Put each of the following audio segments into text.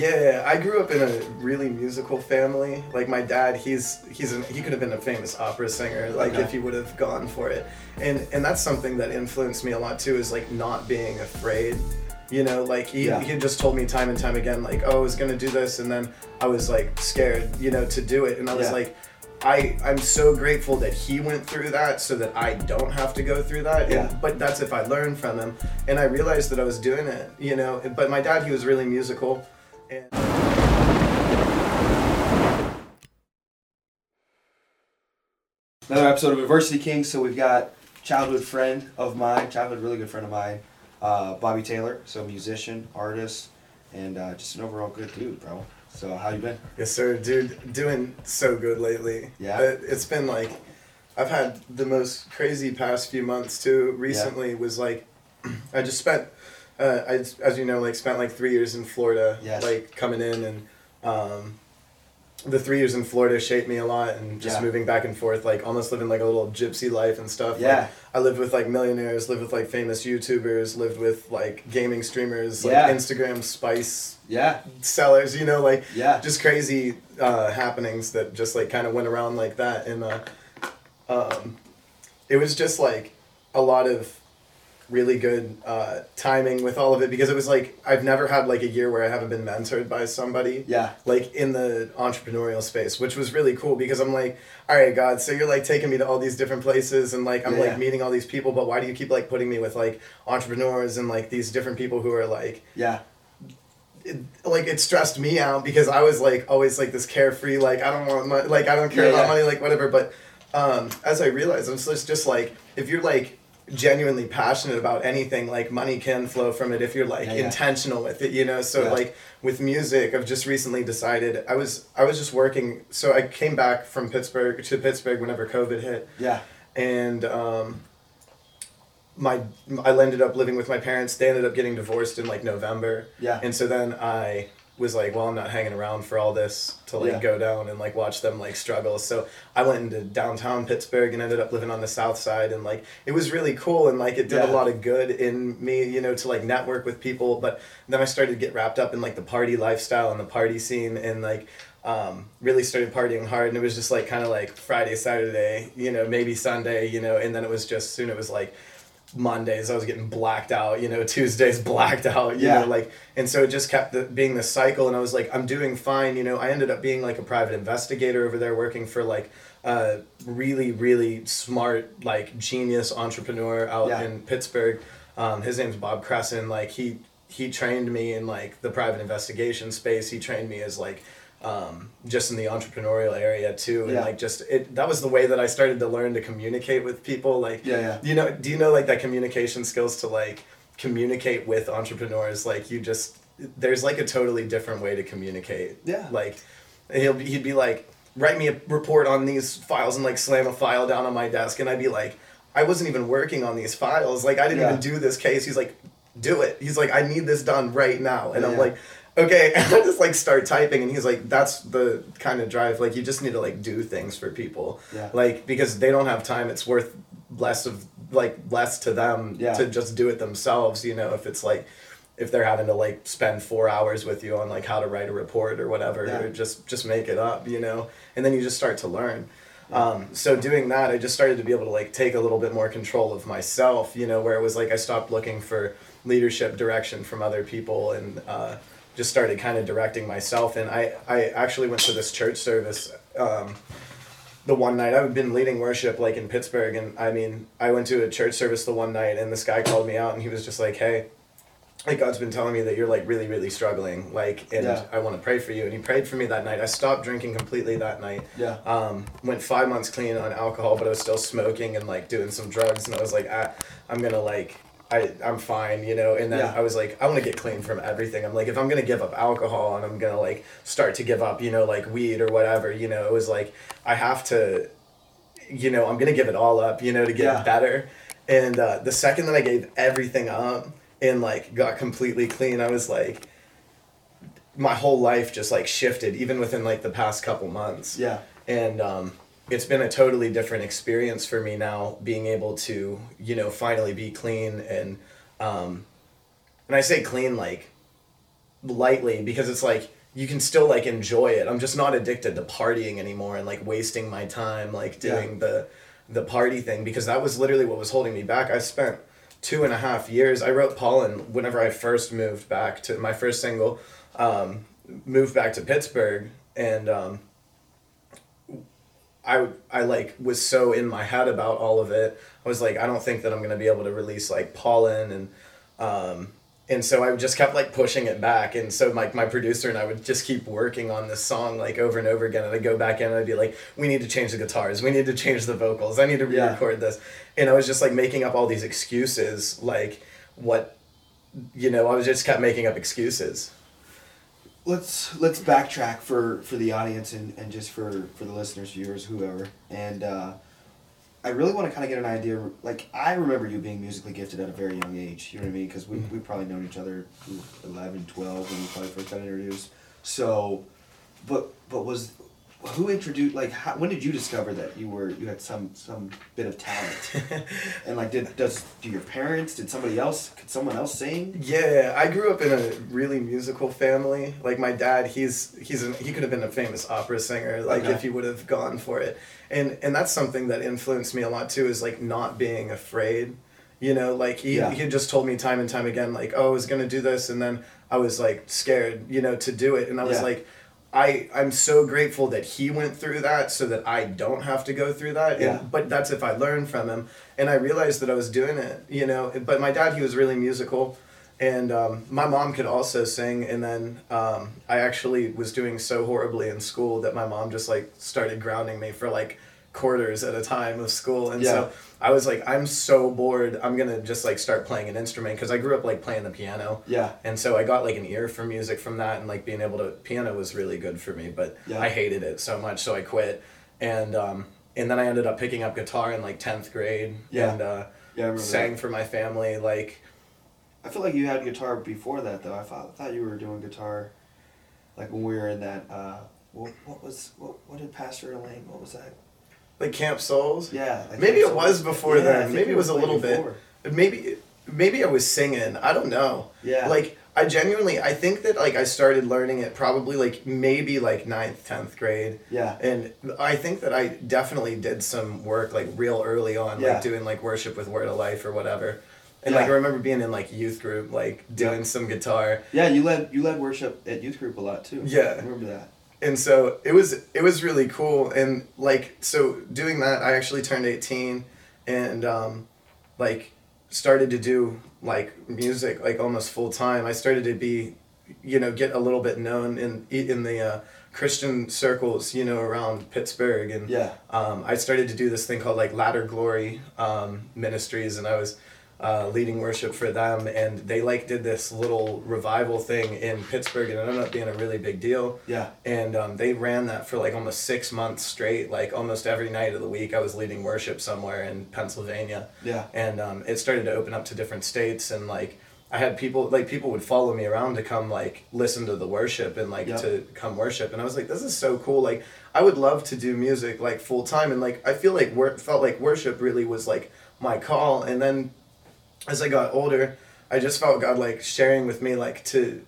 Yeah, I grew up in a really musical family. Like my dad, he's he's an, he could have been a famous opera singer. Like Okay. if he would have gone for it, and and that's something that influenced me a lot too. Is like not being afraid. You know, like he, Yeah. he just told me time and time again, like, oh, I was gonna do this, and then I was like scared, you know, to do it, and I was Yeah. like, I I'm so grateful that he went through that, so that I don't have to go through that. Yeah. And, but that's if I learn from him, and I realized that I was doing it, you know. But my dad, he was really musical, and. Another episode of Adversity King. So we've got childhood friend of mine, childhood really good friend of mine, uh, Bobby Taylor. So musician, artist, and uh, just an overall good dude, bro. So how you been? Yes, sir, dude. Doing so good lately. Yeah? It, it's been like, I've had the most crazy past few months too. Recently was like, I just spent, uh, I as you know, like spent like three years in Florida. Yes. Like coming in and, um, the three years in Florida shaped me a lot, and just Yeah. moving back and forth, like almost living like a little gypsy life and stuff. Like, Yeah. I lived with like millionaires, lived with like famous YouTubers, lived with like gaming streamers, like Yeah. Instagram spice Yeah, sellers. You know, like yeah, just crazy uh, happenings that just like kind of went around like that and uh, um, it was just like a lot of really good uh, timing with all of it because it was like I've never had like a year where I haven't been mentored by somebody yeah, like in the entrepreneurial space which was really cool because I'm like all right God so you're like taking me to all these different places and like I'm Yeah, like meeting all these people but why do you keep like putting me with like entrepreneurs and like these different people who are like yeah, it, like it stressed me out because I was like always like this carefree like I don't want money like I don't care Yeah, about yeah. money like whatever but um, as I realized it's just, just like if you're like genuinely passionate about anything like money can flow from it if you're like Yeah, yeah. intentional with it you know so Yeah. like with music I've just recently decided I was I was just working so I came back from Pittsburgh to Pittsburgh whenever COVID hit yeah, and um, my I ended up living with my parents. They ended up getting divorced in like November. Yeah. And so then I was like, well, I'm not hanging around for all this to like Yeah. go down and like watch them like struggle. So I went into downtown Pittsburgh and ended up living on the south side and like it was really cool and like it did Yeah. a lot of good in me, you know, to like network with people. But then I started to get wrapped up in like the party lifestyle and the party scene and like um, really started partying hard and it was just like kind of like Friday, Saturday, you know, maybe Sunday, you know, and then it was just soon it was like Mondays I was getting blacked out, you know, Tuesdays blacked out, you Yeah. know, like, and so it just kept the, being this cycle. And I was like, I'm doing fine, you know. I ended up being like a private investigator over there, working for like a really, really smart, like genius entrepreneur out Yeah. in Pittsburgh. Um, his name's Bob Cresson. Like he he trained me in like the private investigation space. He trained me as like um, just in the entrepreneurial area too, and Yeah. like just it. That was the way that I started to learn to communicate with people. Like Yeah, yeah. you know, do you know like that communication skills to like communicate with entrepreneurs? Like you just there's like a totally different way to communicate. Yeah. Like he'll be, he'd be like, write me a report on these files and like slam a file down on my desk, and I'd be like, I wasn't even working on these files. Like I didn't Yeah. even do this case. He's like, do it. He's like, I need this done right now, and I'm Yeah. like. Okay, and I just like start typing, and he's like, "That's the kind of drive. Like, you just need to like do things for people, Yeah. like because they don't have time. It's worth less of like less to them Yeah. to just do it themselves. You know, if it's like if they're having to like spend four hours with you on like how to write a report or whatever, Yeah. or just just make it up. You know, and then you just start to learn. Um, so doing that, I just started to be able to like take a little bit more control of myself. You know, where it was like I stopped looking for leadership direction from other people and. Uh, just started kind of directing myself. And I, I actually went to this church service um, the one night. I've been leading worship like in Pittsburgh. And I mean I went to a church service the one night and this guy called me out and he was just like hey like God's been telling me that you're like really really struggling like and Yeah. I want to pray for you. And he prayed for me that night. I stopped drinking completely that night. Yeah. um, went five months clean on alcohol but I was still smoking and like doing some drugs. And I was like ah, I'm gonna like I, I'm fine, you know, and then Yeah. I was like, I want to get clean from everything. I'm like, if I'm gonna give up alcohol and I'm gonna like start to give up, you know, like weed or whatever, you know, it was like I have to, you know, I'm gonna give it all up, you know, to get Yeah. better. And uh, the second that I gave everything up and like got completely clean, I was like, my whole life just like shifted, even within like the past couple months Yeah. and um, it's been a totally different experience for me now being able to you know finally be clean and um, and i say clean like lightly because it's like you can still like enjoy it. I'm just not addicted to partying anymore and like wasting my time like doing the the party thing because that was literally what was holding me back. I spent two and a half years. I wrote Pollen whenever I first moved back to my first single, um, moved back to Pittsburgh and um, I I like was so in my head about all of it. I was like, I don't think that I'm gonna be able to release like Pollen and um, and so I just kept like pushing it back. And so like my, my producer and I would just keep working on this song like over and over again. And I'd go back in and I'd be like, we need to change the guitars. We need to change the vocals. I need to re-record yeah. this. And I was just like making up all these excuses, like what, you know, I was just kept making up excuses. Let's let's backtrack for for the audience and, and just for for the listeners, viewers, whoever. And uh, I really want to kind of get an idea. Like I remember you being musically gifted at a very young age. You know what I mean? Because we mm-hmm. we probably known each other 11, 12 when we probably first got introduced. So, but but was who introduced like how, when did you discover that you were you had some some bit of talent and like did does do your parents did somebody else could someone else sing yeah i grew up in a really musical family like my dad he's he's an, he could have been a famous opera singer like okay. if he would have gone for it and and that's something that influenced me a lot too is like not being afraid you know like he, yeah. he just told me time and time again like oh i was gonna do this and then i was like scared you know to do it and i was yeah. like I I'm so grateful that he went through that so that I don't have to go through that. Yeah. And, but that's if I learn from him. And I realized that I was doing it, you know. But my dad, he was really musical, and um, my mom could also sing. And then um, I actually was doing so horribly in school that my mom just like started grounding me for like quarters at a time of school. And yeah. so I was like, I'm so bored. I'm gonna just like start playing an instrument because I grew up like playing the piano. Yeah. And so I got like an ear for music from that, and like being able to piano was really good for me. But yeah. I hated it so much, so I quit. And um, and then I ended up picking up guitar in like tenth grade. Yeah. And uh, yeah, sang that. for my family. Like, I feel like you had guitar before that though. I thought I thought you were doing guitar, like when we were in that. Uh, what, what was what, what did Pastor Elaine? What was that? Like Camp Souls. Yeah. Like maybe Camp it was before yeah, then. Maybe it was, was a little before. bit. Maybe maybe I was singing. I don't know. Yeah. Like I genuinely I think that like I started learning it probably like maybe like ninth, tenth grade. Yeah. And I think that I definitely did some work like real early on, yeah. like doing like worship with Word of Life or whatever. And yeah. like I remember being in like youth group, like doing yeah. some guitar. Yeah, you led you led worship at youth group a lot too. Yeah. I remember that and so it was it was really cool. And like so doing that i actually turned 18 and um, like started to do like music like almost full time. I started to be you know get a little bit known in in the uh, christian circles you know around pittsburgh. And yeah. um, i started to do this thing called like latter glory um, ministries. And i was uh, leading worship for them, and they like did this little revival thing in Pittsburgh, and it ended up being a really big deal. Yeah. And um, they ran that for like almost six months straight. Like almost every night of the week, I was leading worship somewhere in Pennsylvania. Yeah. And um, it started to open up to different states, and like I had people like people would follow me around to come like listen to the worship and like yep. to come worship, and I was like, this is so cool. Like I would love to do music like full time, and like I feel like work felt like worship really was like my call, and then as I got older, I just felt God like sharing with me like to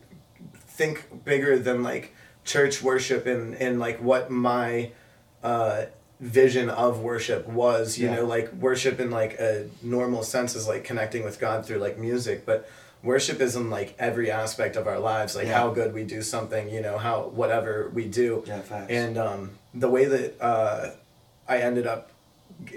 think bigger than like church worship and and like what my uh, vision of worship was. You yeah. know, like worship in like a normal sense is like connecting with God through like music, but worship is in like every aspect of our lives like yeah. how good we do something you know how whatever we do yeah, facts. and um, the way that uh, i ended up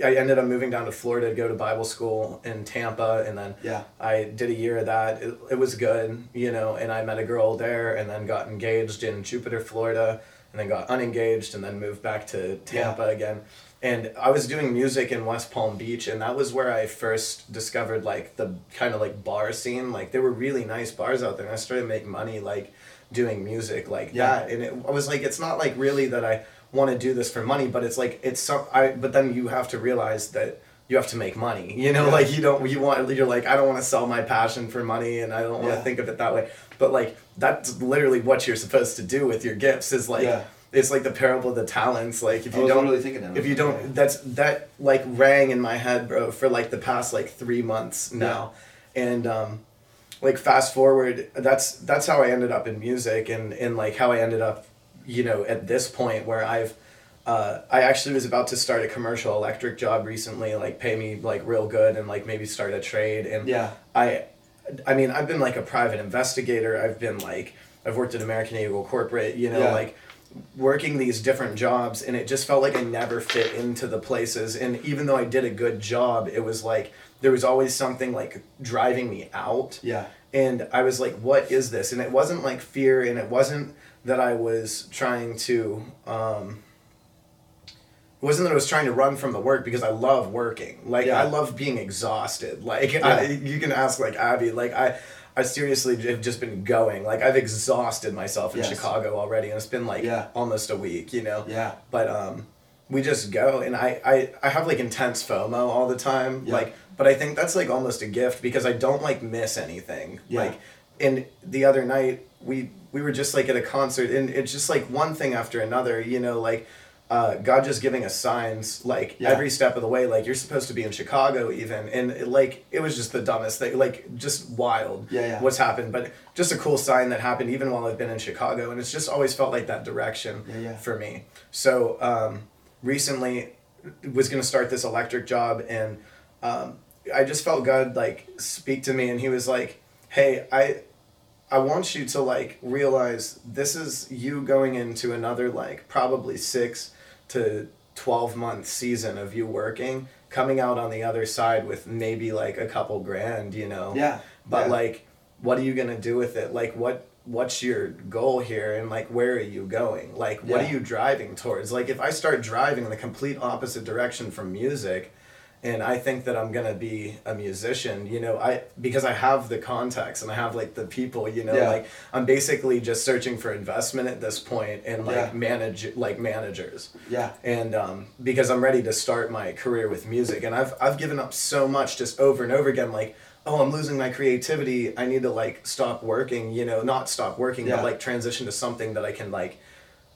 I ended up moving down to Florida to go to Bible school in Tampa, and then yeah. I did a year of that. It, it was good, you know, and I met a girl there, and then got engaged in Jupiter, Florida, and then got unengaged, and then moved back to Tampa yeah. again. And I was doing music in West Palm Beach, and that was where I first discovered like the kind of like bar scene. Like there were really nice bars out there, and I started making money like doing music like yeah. that. And it, I was like, it's not like really that I want to do this for money, but it's like it's some I but then you have to realize that you have to make money. You know, yeah. like you don't you want you're like I don't want to sell my passion for money and I don't want to think of it that way. But like that's literally what you're supposed to do with your gifts is like yeah. it's like the parable of the talents. Like if you don't really think thinking that if you don't that's that like rang in my head, bro, for like the past like three months now. And um like fast forward that's that's how i ended up in music and and like how i ended up you know at this point where i've uh, I actually was about to start a commercial electric job recently, like pay me like real good and like maybe start a trade. And Yeah. I, I mean, I've been like a private investigator. I've been like, I've worked at American Eagle corporate, you know, Yeah. like working these different jobs and it just felt like I never fit into the places. And even though I did a good job, it was like, there was always something like driving me out Yeah. and I was like, "What is this?" And it wasn't like fear, and it wasn't that I was trying to. Um, it wasn't that I was trying to run from the work because I love working. Like Yeah. I love being exhausted. Like Yeah. I, you can ask like Abby. Like I, I seriously have just been going. Like I've exhausted myself in Yes. Chicago already, and it's been like Yeah. almost a week. You know. Yeah. But um, we just go, and I, I I have like intense FOMO all the time. Like, but I think that's like almost a gift because I don't like miss anything. Yeah. Like, and the other night we we were just like at a concert, and it's just like one thing after another. You know, like. Uh, God just giving us signs like Yeah. every step of the way. Like you're supposed to be in Chicago even, and it, like it was just the dumbest thing. Like just wild Yeah, yeah. what's happened, but just a cool sign that happened even while I've been in Chicago, and it's just always felt like that direction Yeah, yeah. for me. So um, recently was gonna start this electric job, and um, I just felt God like speak to me, and He was like, "Hey, I." I want you to like realize this is you going into another like probably six to 12 month season of you working, coming out on the other side with maybe like a couple grand, you know? Yeah. But Yeah. like, what are you gonna do with it? Like, what what's your goal here, and like, where are you going? Like, what Yeah. are you driving towards? Like, if I start driving in the complete opposite direction from music, and I think that I'm gonna be a musician, you know, I because I have the contacts and I have like the people, you know, Yeah. like I'm basically just searching for investment at this point and like Yeah. manage like managers Yeah. and um, because I'm ready to start my career with music, and I've I've given up so much just over and over again, like oh I'm losing my creativity, I need to like stop working, you know, not stop working, Yeah. but like transition to something that I can like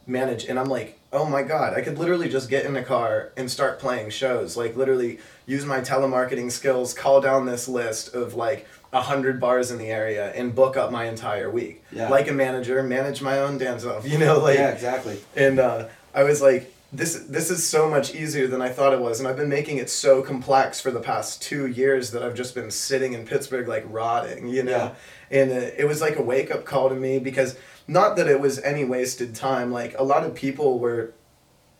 manage, and I'm like oh my god, I could literally just get in a car and start playing shows, like literally use my telemarketing skills, call down this list of like a hundred bars in the area and book up my entire week, Yeah. like a manager, manage my own dance off, you know, like yeah. Exactly. and uh, I was like, this this is so much easier than I thought it was, and I've been making it so complex for the past two years that I've just been sitting in Pittsburgh like rotting, you know. Yeah. And uh, it was like a wake up call to me because not that it was any wasted time. Like a lot of people were,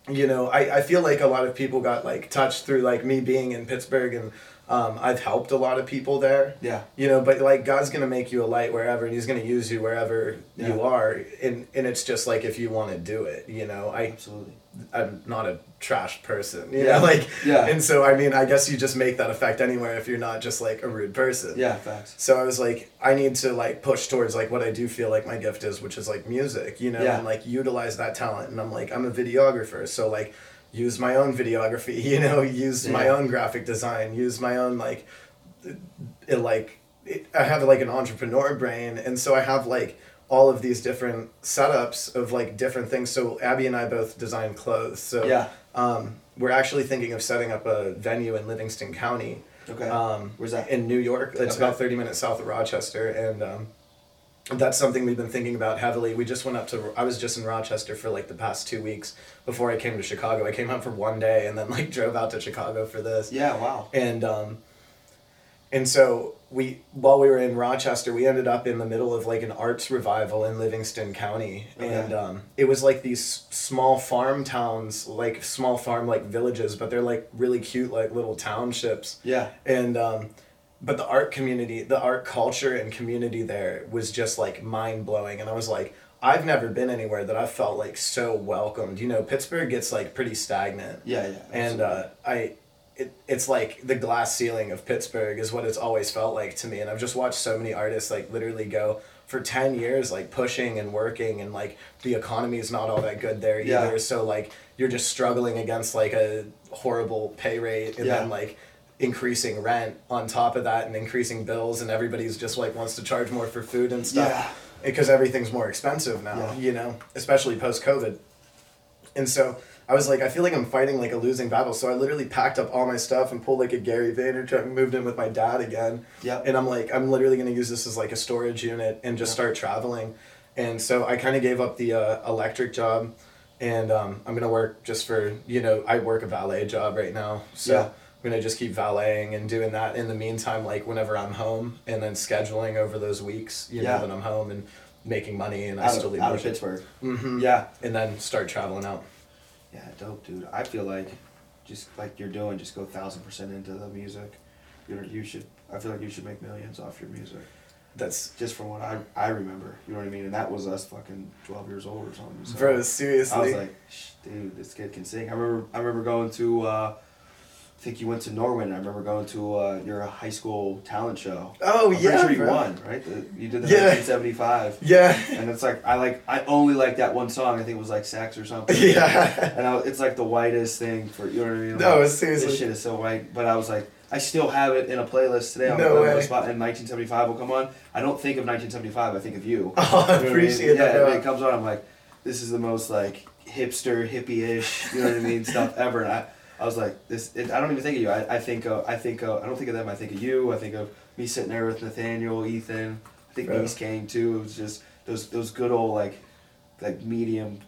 you know, I, I feel like a lot of people got like touched through like me being in Pittsburgh and. Um, I've helped a lot of people there Yeah. you know but like god's gonna make you a light wherever and he's gonna use you wherever Yeah. you are and and it's just like if you want to do it you know i Absolutely. I'm not a trash person you Yeah. know like Yeah. and so i mean i guess you just make that effect anywhere if you're not just like a rude person Yeah. Facts. so i was like i need to like push towards like what i do feel like my gift is which is like music you know Yeah. and like utilize that talent and i'm like i'm a videographer so like use my own videography you know use my own graphic design use my own like it like it, I have like an entrepreneur brain, and so I have like all of these different setups of like different things. So Abby and I both design clothes. So Yeah. um, we're actually thinking of setting up a venue in Livingston County. Okay. Um, Where's that? In New York. It's Okay. about thirty minutes south of Rochester, and um, that's something we've been thinking about heavily. We just went up to. I was just in Rochester for like the past two weeks before I came to Chicago. I came out for one day and then like drove out to Chicago for this yeah. Wow. and um, and so we while we were in Rochester, we ended up in the middle of like an arts revival in Livingston County, Okay. and um, it was like these small farm towns, like small farm like villages, but they're like really cute, like little townships, Yeah. and um, but the art community, the art culture and community there was just like mind blowing, and I was like. I've never been anywhere that I felt like so welcomed. You know, Pittsburgh gets like pretty stagnant Yeah. Yeah. and uh, I, it, it's like the glass ceiling of Pittsburgh is what it's always felt like to me. And I've just watched so many artists like literally go for ten years, like pushing and working, and like the economy is not all that good there Yeah. either. So like you're just struggling against like a horrible pay rate, and Yeah. then like increasing rent on top of that, and increasing bills, and everybody's just like wants to charge more for food and stuff Yeah. because everything's more expensive now. Yeah. You know, especially post COVID. And so I was like, I feel like I'm fighting like a losing battle. So I literally packed up all my stuff and pulled like a Gary Vaynerchuk, and moved in with my dad again. Yeah. And I'm like, I'm literally gonna use this as like a storage unit and just Yeah. start traveling. And so I kind of gave up the uh, electric job, and um, I'm gonna work just for you know I work a valet job right now. So. Yeah. I'm gonna just keep valeting and doing that in the meantime, like whenever I'm home, and then scheduling over those weeks, you Yeah. know, that I'm home and making money, and I still of, leave out of. Pittsburgh. Mm-hmm. Yeah. And then start traveling out. Yeah, dope, dude. I feel like just like you're doing, just go thousand percent into the music. You know, you should. I feel like you should make millions off your music. That's Just from what I I remember, you know what I mean. And that was us, fucking twelve years old or something. So bro, I was like, dude, this kid can sing. I remember. I remember going to. Uh, I think you went to Norwin. I remember going to uh, your high school talent show. oh I'm yeah, sure you won, right? The, you did the Yeah. 1975. Yeah. And it's like I like I only like that one song. I think it was like Sex or something. yeah. And I, it's like the whitest thing for you know what I mean. No, like, seriously. This shit is so white. But I was like, I still have it in a playlist today. on No the way. spot, and 1975 will come on. I don't think of 1975. I think of you. Oh, I You know I mean? appreciate yeah, that. and bro. it comes on. I'm like, this is the most like hipster, hippie-ish, you know what I mean, stuff ever. And I, I was like, this. It, I don't even think of you. I, I think of, I think of, I don't think of them. I think of you. I think of me sitting there with Nathaniel, Ethan. I think. Niece came too. It was just those those good old like, like medium.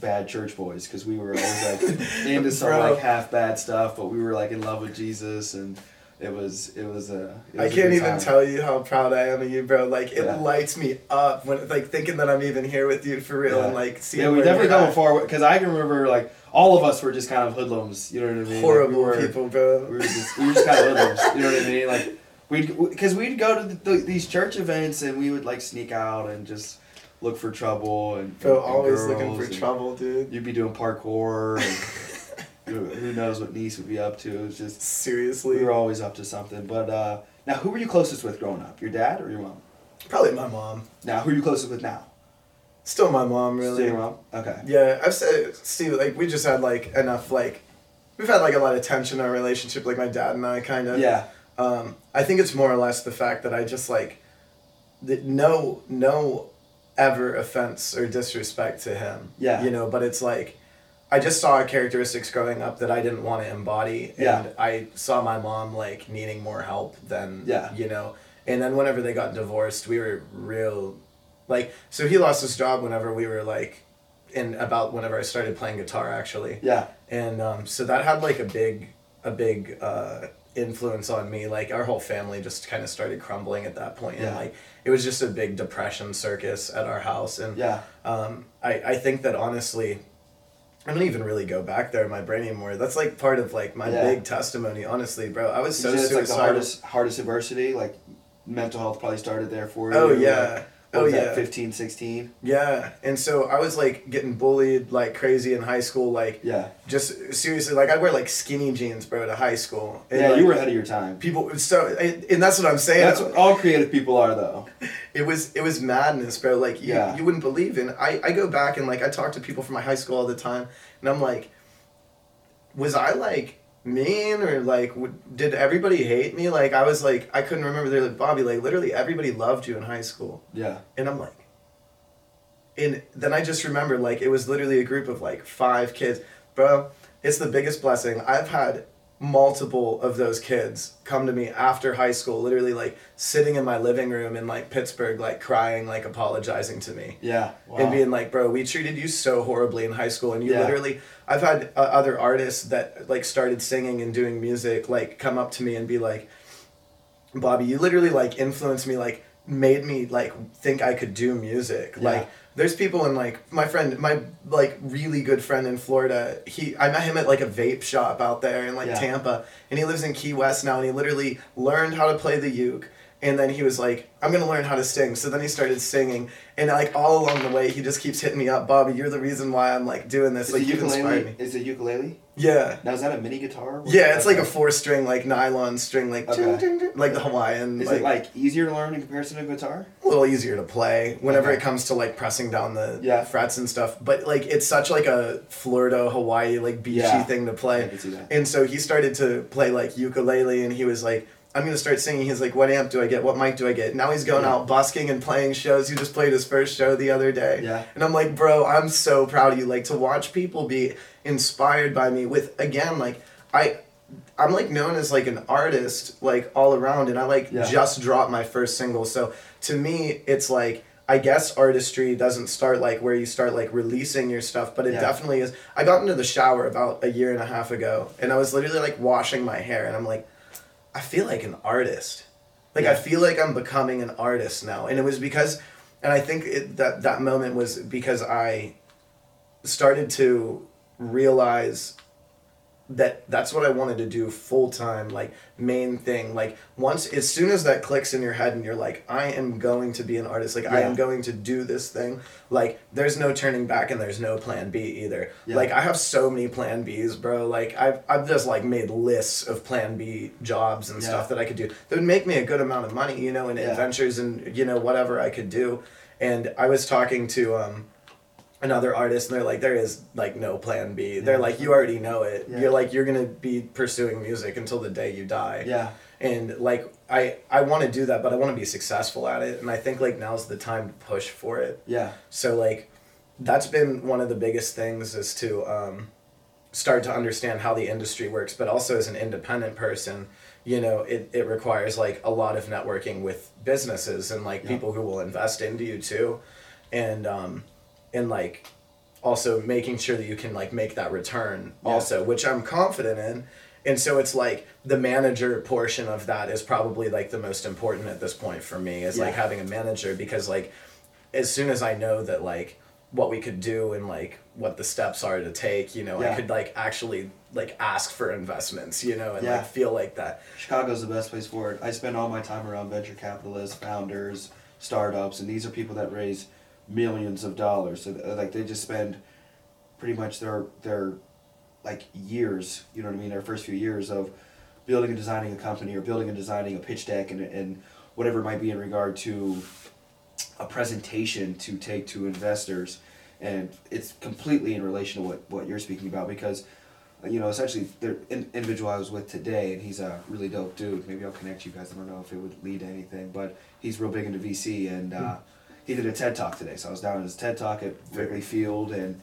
Bad church boys, because we were always like into some like half bad stuff, but we were like in love with Jesus, and it was it was a. It I was a can't good even time. tell you how proud I am of you, bro. Like it Yeah. lights me up when like thinking that I'm even here with you for real Yeah. and like seeing Yeah, we definitely you're far because I can remember like all of us were just kind of hoodlums. You know what I mean? Like, horrible we were, people, bro. We were just we were just kind of hoodlums. You know what I mean? Like we'd because we'd go to the, the, these church events and we would like sneak out and just look for trouble and, Bro, and always looking for trouble, dude. You'd be doing parkour and who knows what niece would be up to. It was just Seriously. we were always up to something. But uh, now, who were you closest with growing up? Your dad or your mom? Probably my mom. Now, who are you closest with now? Still my mom, Still really. your mom. Okay. Yeah, I've said, Steve, like, we just had, like, enough, like, we've had, like, a lot of tension in our relationship, like, my dad and I, kind of. Yeah. Um, I think it's more or less the fact that I just, like, that no, no ever offense or disrespect to him. Yeah. You know, but it's like, I just saw characteristics growing up that I didn't want to embody. Yeah. And I saw my mom, like, needing more help than, Yeah. you know. And then whenever they got divorced, we were real, like, so he lost his job whenever we were, like, in about whenever I started playing guitar, actually Yeah. and um, so that had like a big a big uh, influence on me like our whole family just kind of started crumbling at that point. Yeah. like it was just a big depression circus at our house and Yeah. um, I, I think that honestly I don't even really go back there in my brain anymore. That's like part of like my Yeah. big testimony, honestly, bro. I was so you like the hardest hardest adversity. Like mental health probably started there for you. Oh, Like, yeah. What Oh, yeah. that, 15, 16? Yeah, and so I was like getting bullied like crazy in high school, like Yeah. just seriously, like I'd wear like skinny jeans, bro, to high school. And, yeah, like, you were ahead of your time. people so and and that's what i'm saying That's what all creative people are, though. it was it was madness bro like you, Yeah. you wouldn't believe in I, I go back and like i talk to people from my high school all the time and i'm like was i like mean or like w- did everybody hate me? Like i was like i couldn't remember. They're like bobby like literally everybody loved you in high school. Yeah. and i'm like and then i just remember like it was literally a group of like five kids. Bro it's the biggest blessing. I've had multiple of those kids come to me after high school literally like sitting in my living room in like pittsburgh like crying like apologizing to me Yeah. Wow. and being like bro we treated you so horribly in high school and you Yeah. literally i've had uh, other artists that like started singing and doing music like come up to me and be like bobby you literally like influenced me like made me like think i could do music Yeah. like there's people in like my friend my like really good friend in florida he i met him at like a vape shop out there in like Yeah. tampa and he lives in key west now and he literally learned how to play the uke and then he was like i'm gonna learn how to sing so then he started singing and like all along the way he just keeps hitting me up bobby you're the reason why i'm like doing this is like you've inspired me Is it ukulele? Yeah Now is that a mini guitar? yeah it's like a four string like nylon string like Okay. ding, ding, ding, like the hawaiian Is like, it like easier to learn in comparison to guitar? a little easier to play whenever Okay. it comes to like pressing down the Yeah. frets and stuff. But like it's such like a Florida, Hawaii like beachy Yeah. thing to play. can see that. And so he started to play like ukulele and he was like I'm gonna start singing. He's like, what amp do I get? What mic do I get? Now he's going Yeah. out busking and playing shows. He just played his first show the other day. Yeah. And I'm like, bro, I'm so proud of you. Like to watch people be inspired by me with again, like I I'm like known as like an artist like all around and I like Yeah. just dropped my first single. So to me it's like I guess artistry doesn't start like where you start like releasing your stuff, but it Yeah. definitely is. I got into the shower about a year and a half ago and I was literally like washing my hair and I'm like I feel like an artist. Like I feel like I'm becoming an artist now, and it was because, and I think it, that that moment was because I started to realize that that's what I wanted to do full time, like main thing. Like once, as soon as that clicks in your head and you're like, I am going to be an artist. Like I am going to do this thing. Like there's no turning back and there's no plan B either. Yeah. Like I have so many plan Bs, bro. Like I've I've just like made lists of plan B jobs and Yeah. stuff that I could do that would make me a good amount of money, you know, and Yeah. adventures and you know whatever I could do. And I was talking to um another artist and they're like there is like no plan B. They're like you already know it. Yeah. You're like you're going to be pursuing music until the day you die. Yeah. And like I I want to do that but I want to be successful at it and I think like now's the time to push for it. Yeah. So like that's been one of the biggest things is to um, start to understand how the industry works, but also as an independent person, you know, it, it requires like a lot of networking with businesses and like Yeah. people who will invest into you too. And um and like also making sure that you can like make that return Yeah. also, which I'm confident in. And so it's like the manager portion of that is probably like the most important at this point for me is like having a manager because like as soon as I know that like what we could do and like what the steps are to take, you know, Yeah. I could like actually like ask for investments, you know, and Yeah. like feel like that. Chicago's the best place for it. I spend all my time around venture capitalists, founders, startups, and these are people that raise millions of dollars. So uh, like they just spend pretty much their their like years, you know what I mean, their first few years of building and designing a company or building and designing a pitch deck and and whatever it might be in regard to a presentation to take to investors. And it's completely in relation to what, what you're speaking about because uh, you know essentially the in, individual i was with today and he's a really dope dude. Maybe i'll connect you guys. I don't know if it would lead to anything but he's real big into vc and uh, he did a ted talk today so i was down at his ted talk at wrigley field and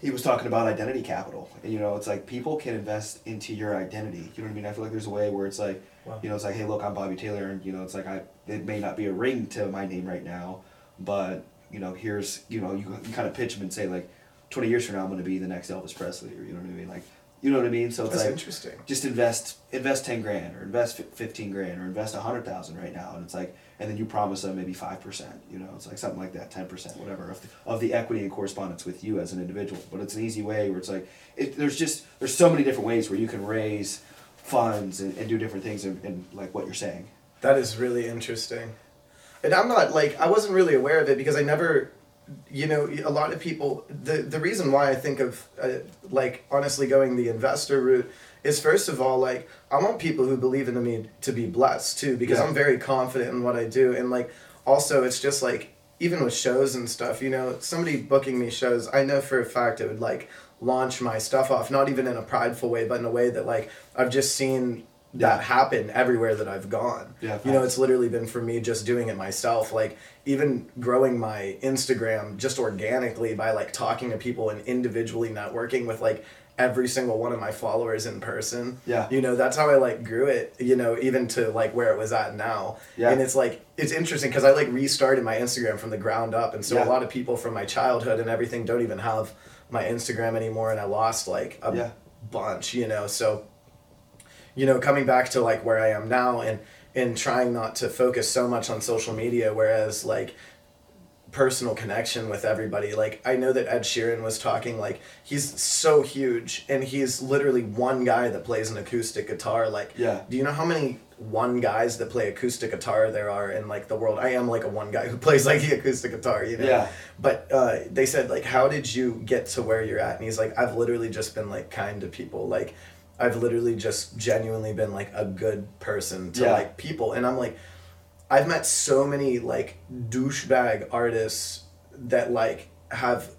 he was talking about identity capital. And you know it's like people can invest into your identity. You know what i mean? I feel like there's a way where it's like Wow. you know it's like hey look i'm bobby taylor and you know it's like i it may not be a ring to my name right now but you know here's you know you, you kind of pitch them and say like 20 years from now i'm going to be the next elvis presley or you know what i mean? Like you know what i mean? So it's That's like interesting. just invest invest 10 grand or invest 15 grand or invest a 100000 right now. And it's like and then you promise them maybe 5% you know? It's like something like that 10% whatever of the, of the equity and correspondence with you as an individual. But it's an easy way where it's like it, there's just there's so many different ways where you can raise funds and, and do different things and, and like what you're saying. That is really interesting. And I'm not like I wasn't really aware of it because I never you know a lot of people the the reason why I think of uh, like honestly going the investor route is first of all like I want people who believe in me to be blessed too because Yeah. I'm very confident in what I do and like also it's just like even with shows and stuff you know somebody booking me shows I know for a fact it would like launch my stuff off not even in a prideful way but in a way that like I've just seen that Yeah. happen everywhere that I've gone Yeah, you know it's literally been for me just doing it myself like even growing my instagram just organically by like talking to people and individually networking with like every single one of my followers in person Yeah. you know that's how i like grew it you know even to like where it was at now Yeah. and it's like it's interesting because i like restarted my instagram from the ground up and so Yeah. a lot of people from my childhood and everything don't even have my instagram anymore and i lost like a Yeah. bunch you know so you know coming back to like where i am now and and trying not to focus so much on social media whereas like personal connection with everybody. Like i know that ed sheeran was talking like he's so huge and he's literally one guy that plays an acoustic guitar. Like Yeah. do you know how many one guys that play acoustic guitar there are in like the world? I am like a one guy who plays like the acoustic guitar you know? Yeah. but uh, they said like how did you get to where you're at? And he's like i've literally just been like kind to people. Like i've literally just genuinely been like a good person to Yeah. like people and i'm like i've met so many like douchebag artists that like have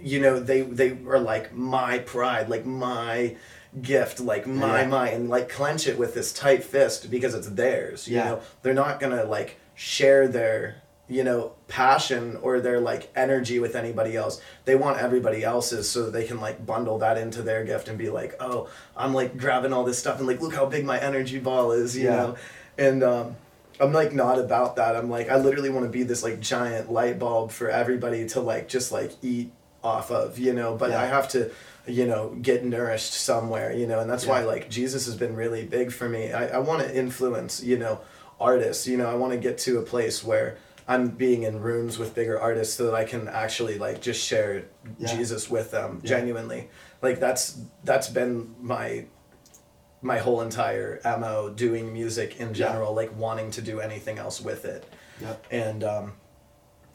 you know they they are like my pride like my gift like my Yeah. my and like clench it with this tight fist because it's theirs you Yeah. know they're not gonna like share their you know passion or their like energy with anybody else. They want everybody else's so that they can like bundle that into their gift and be like oh i'm like grabbing all this stuff and like look how big my energy ball is you Yeah. know? And um i'm like not about that. I'm like i literally want to be this like giant light bulb for everybody to like just like eat off of you know? But Yeah. i have to you know get nourished somewhere you know? And that's why like jesus has been really big for me. I, I want to influence you know artists you know? I want to get to a place where i'm being in rooms with bigger artists so that i can actually like just share Yeah. jesus with them Yeah. genuinely like that's that's been my my whole entire mo doing music in general like wanting to do anything else with it Yep. and um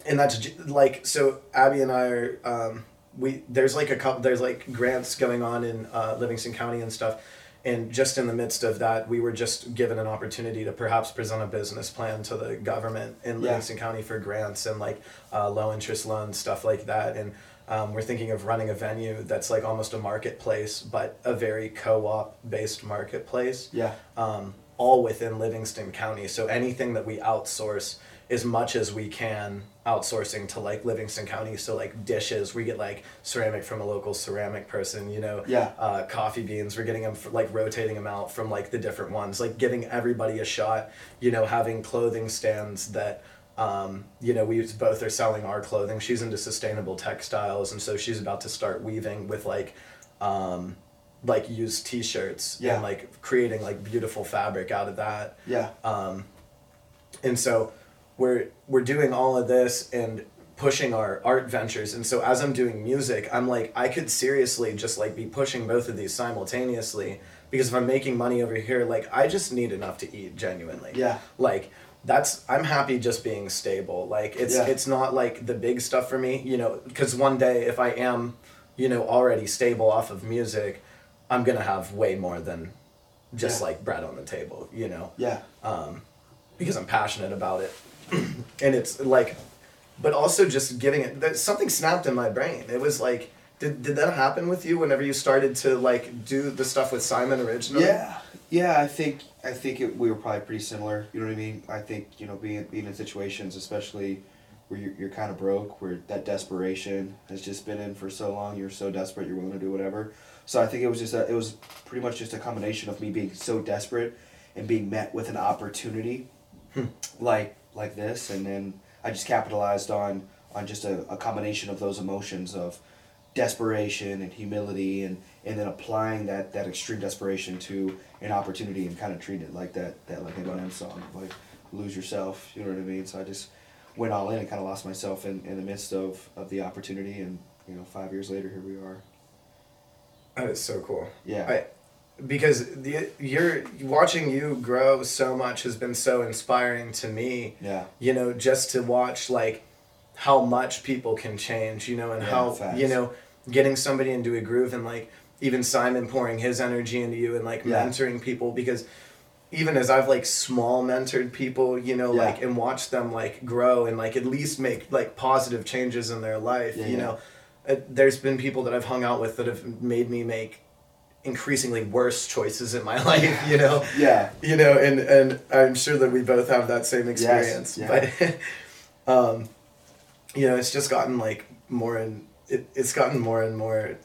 and that's like so abby and i are um we there's like a couple there's like grants going on in uh, livingston county and stuff and just in the midst of that we were just given an opportunity to perhaps present a business plan to the government in Yeah. livingston county for grants and like uh, low interest loans stuff like that and um, we're thinking of running a venue that's like almost a marketplace but a very co-op based marketplace Yeah. um, all within Livingston County. So anything that we outsource as much as we can outsourcing to like Livingston County. So like dishes, we get like ceramic from a local ceramic person, you know, Yeah. uh, coffee beans, we're getting them for, like rotating them out from like the different ones, like giving everybody a shot, you know, having clothing stands that, um, you know, we both are selling our clothing. She's into sustainable textiles. And so she's about to start weaving with like, um, like used t-shirts Yeah. and like creating like beautiful fabric out of that Yeah. um, and so we're we're doing all of this and pushing our art ventures and so as i'm doing music i'm like i could seriously just like be pushing both of these simultaneously because if i'm making money over here like i just need enough to eat genuinely Yeah. like that's i'm happy just being stable like it's Yeah. it's not like the big stuff for me you know because one day if i am you know already stable off of music i'm gonna have way more than just Yeah. like bread on the table you know Yeah. um, because I'm passionate about it, and it's like, but also just giving it. That something snapped in my brain. It was like, did did that happen with you whenever you started to like do the stuff with Simon originally? Yeah, yeah. I think I think it, we were probably pretty similar. You know what I mean? I think you know being being in situations, especially where you're, you're kind of broke, where that desperation has just been in for so long. You're so desperate, you're willing to do whatever. So I think it was just a, it was pretty much just a combination of me being so desperate and being met with an opportunity hmm. like like this, and then I just capitalized on on just a, a combination of those emotions of desperation and humility and and then applying that that extreme desperation to an opportunity and kind of treat it like that that like Eminem song like lose yourself you know what I mean? So I just went all in and kind of lost myself in, in the midst of, of the opportunity and you know five years later here we are. That is so cool. yeah because the you're watching you grow so much has been so inspiring to me. yeah you know just to watch like how much people can change you know and Yeah, how facts. you know getting somebody into a groove and like even simon pouring his energy into you and like Yeah. mentoring people because even as i've like small mentored people you know Yeah. like and watched them like grow and like at least make like positive changes in their life Yeah, you know uh, there's been people that i've hung out with that have made me make increasingly worse choices in my life you know yeah you know and and i'm sure that we both have that same experience yeah. but um you know it's just gotten like more and it, it's gotten more and more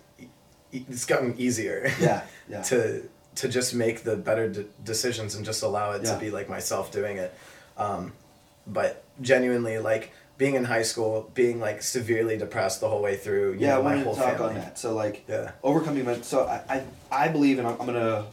it's gotten easier yeah yeah to to just make the better de- decisions and just allow it Yeah. to be like myself doing it um but genuinely like being in high school being like severely depressed the whole way through you yeah know, I wanted to talk family. on that. So like yeah. overcoming my so I, I, I believe and I'm, I'm gonna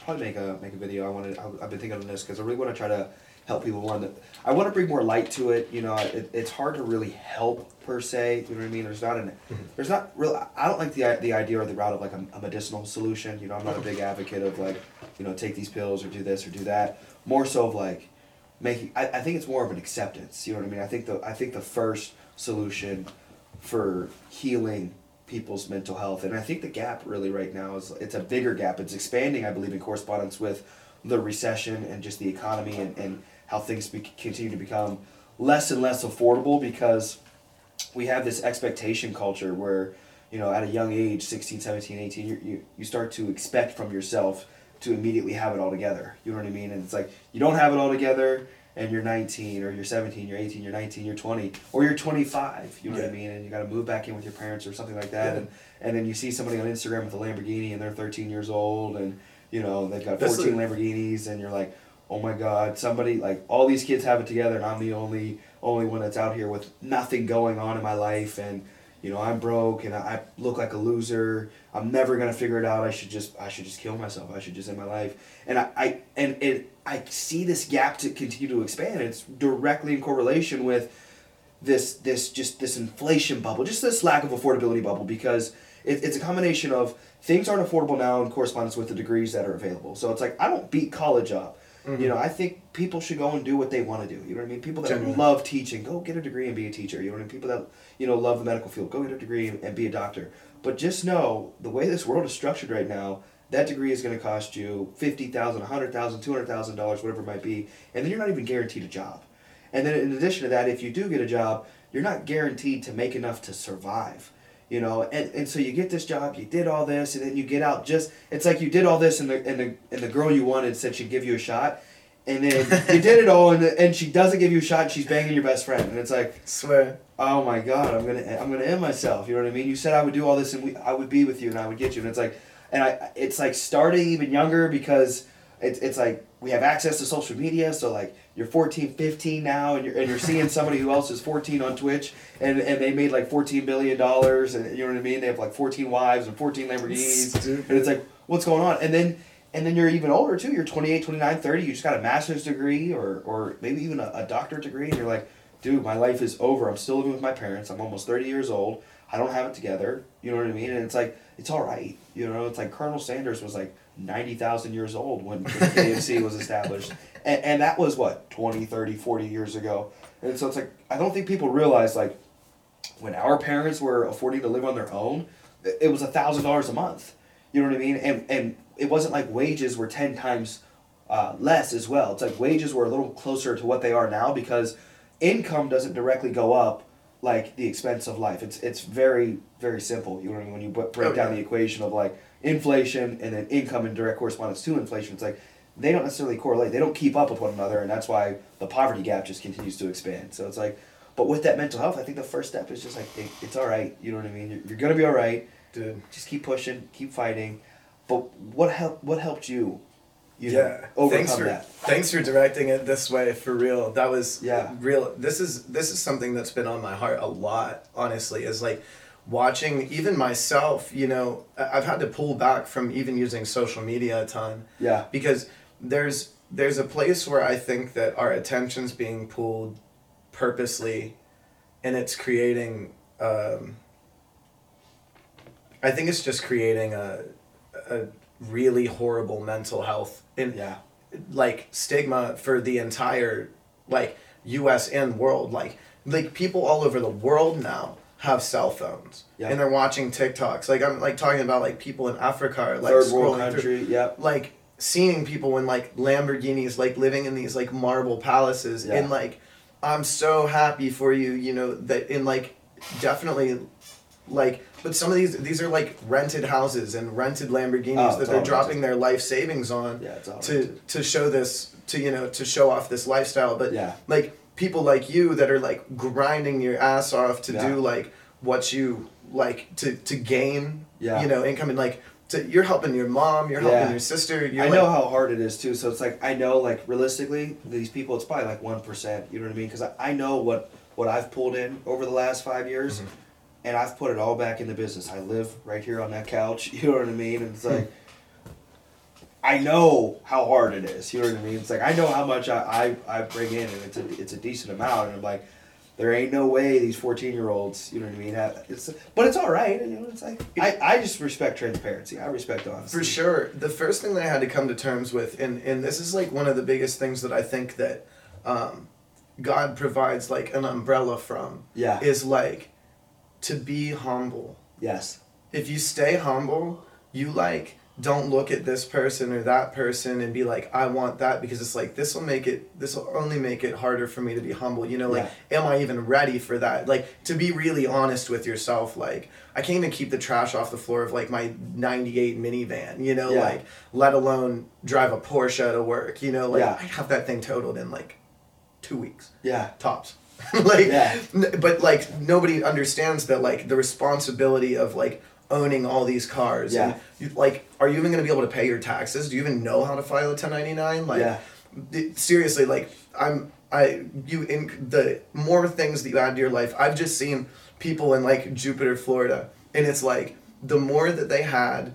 probably make a make a video. I wanted I've been thinking on this because I really want to try to help people one that I want to bring more light to it you know it, it's hard to really help per se you know what I mean? There's not an mm-hmm. there's not real I don't like the the idea or the route of like a, a medicinal solution you know? I'm not a big advocate of like you know take these pills or do this or do that. More so of like making I, I think it's more of an acceptance you know what I mean? I think the I think the first solution for healing people's mental health and I think the gap really right now is it's a bigger gap. It's expanding I believe in correspondence with the recession and just the economy and, and how things be, continue to become less and less affordable because we have this expectation culture where you know at a young age 16 17 18 you, you, you start to expect from yourself to immediately have it all together. You know what i mean? And it's like you don't have it all together and you're 19 or you're 17 you're 18 you're 19 you're 20 or you're 25 you know what i mean? And you got to move back in with your parents or something like that. Yeah. and and then you see somebody on instagram with a lamborghini and they're 13 years old and you know they've got 14 the- lamborghinis and you're like oh my god somebody like all these kids have it together and i'm the only only one that's out here with nothing going on in my life and you know i'm broke and i look like a loser i'm never gonna figure it out i should just i should just kill myself i should just end my life and i, I and it i see this gap to continue to expand and it's directly in correlation with this this just this inflation bubble, just this lack of affordability bubble, because it, it's a combination of things aren't affordable now in correspondence with the degrees that are available. So it's like I don't beat college up. Mm-hmm. You know, I think people should go and do what they want to do. You know what I mean? People that Genuinely. love teaching, go get a degree and be a teacher. You know what I mean? People that you know love the medical field, go get a degree and, be a doctor. But just know the way this world is structured right now, that degree is going to cost you fifty thousand, a hundred thousand, two hundred thousand dollars, whatever it might be, and then you're not even guaranteed a job. And then in addition to that, if you do get a job, you're not guaranteed to make enough to survive. You know, and, and so you get this job, you did all this, and then you get out just it's like you did all this and the and the and the girl you wanted said she'd give you a shot. And then you did it all and, and she doesn't give you a shot and she's banging your best friend. And it's like, Swear. oh my god, I'm gonna I'm gonna end myself. You know what I mean? You said I would do all this and we, I would be with you and I would get you. And it's like, and I it's like starting even younger because it's it's like we have access to social media. So like you're 14, 15 now, and you're and you're seeing somebody who else is 14 on Twitch, and and they made like 14 billion dollars, and you know what I mean? They have like 14 wives and 14 Lamborghinis, and it's like what's going on? And then. And then you're even older too. You're 28, 29, 30. You just got a master's degree or, or maybe even a, a doctorate degree. And you're like, dude, my life is over. I'm still living with my parents. I'm almost 30 years old. I don't have it together. You know what I mean? And it's like, it's all right. You know, it's like Colonel Sanders was like 90,000 years old when, when KFC was established. And, and that was what, 20, 30, 40 years ago. And so it's like, I don't think people realize like when our parents were affording to live on their own, it it was a thousand dollars a month. You know what I mean? And and it wasn't like wages were ten times uh, less as well. It's like wages were a little closer to what they are now because income doesn't directly go up like the expense of life. It's it's very very simple. You know what I mean? When you break Oh, down the equation of like inflation and then income in direct correspondence to inflation, it's like they don't necessarily correlate. They don't keep up with one another, and that's why the poverty gap just continues to expand. So it's like, but with that mental health, I think the first step is just like it, it's all right. You know what I mean? You're, you're gonna be all right. Dude. Just keep pushing, keep fighting. But what helped? What helped you? You know, yeah. overcome thanks for that. thanks for directing it this way for real. That was Yeah. real. This is this is something that's been on my heart a lot. Honestly, is like watching even myself. You know, I've had to pull back from even using social media a ton Yeah. because there's there's a place where I think that our attention's being pulled purposely, and it's creating. Um, I think it's just creating a, a really horrible mental health in Yeah. like stigma for the entire like U.S. and world. Like like people all over the world now have cell phones Yeah. and they're watching TikToks. Like I'm like talking about like people in Africa are like Third world scrolling through- country. Yep. like seeing people in like Lamborghinis, like living in these like marble palaces, Yeah. and like I'm so happy for you, you know that in like definitely like but some of these these are like rented houses and rented Lamborghinis Oh, that they're dropping their life savings on Yeah, it's all to to show this to you know to show off this lifestyle but Yeah. like people like you that are like grinding your ass off to Yeah. do like what you like to to gain Yeah. you know income and like to, you're helping your mom you're Yeah. helping your sister you're I like, know how hard it is too. So it's like I know like realistically these people it's probably like one percent. You know what I mean? Because I, I know what what I've pulled in over the last five years, Mhm. And I've put it all back in the business. I live right here on that couch. You know what I mean? And it's like. I know how hard it is. You know what I mean? It's like I know how much I, I, I bring in, and it's a it's a decent amount. And I'm like, there ain't no way these 14 year olds. You know what I mean? Have, it's but it's all right. You know, it's like I, I just respect transparency. I respect honesty. For sure. The first thing that I had to come to terms with, and, and this is like one of the biggest things that I think that um, God provides like an umbrella from, Yeah. is like to be humble. Yes. If you stay humble, you like don't look at this person or that person and be like i want that because it's like this will make it this will only make it harder for me to be humble you know like am i even ready for that like to be really honest with yourself like i can't even keep the trash off the floor of like my 98 minivan you know Yeah. like let alone drive a porsche to work you know like Yeah. i have that thing totaled in like two weeks Yeah. tops like Yeah. n- but like nobody understands that like the responsibility of like owning all these cars Yeah. and you, like are you even going to be able to pay your taxes do you even know how to file a 1099 like Yeah. it- seriously like i'm i you in the more things that you add to your life i've just seen people in like jupiter florida and it's like the more that they had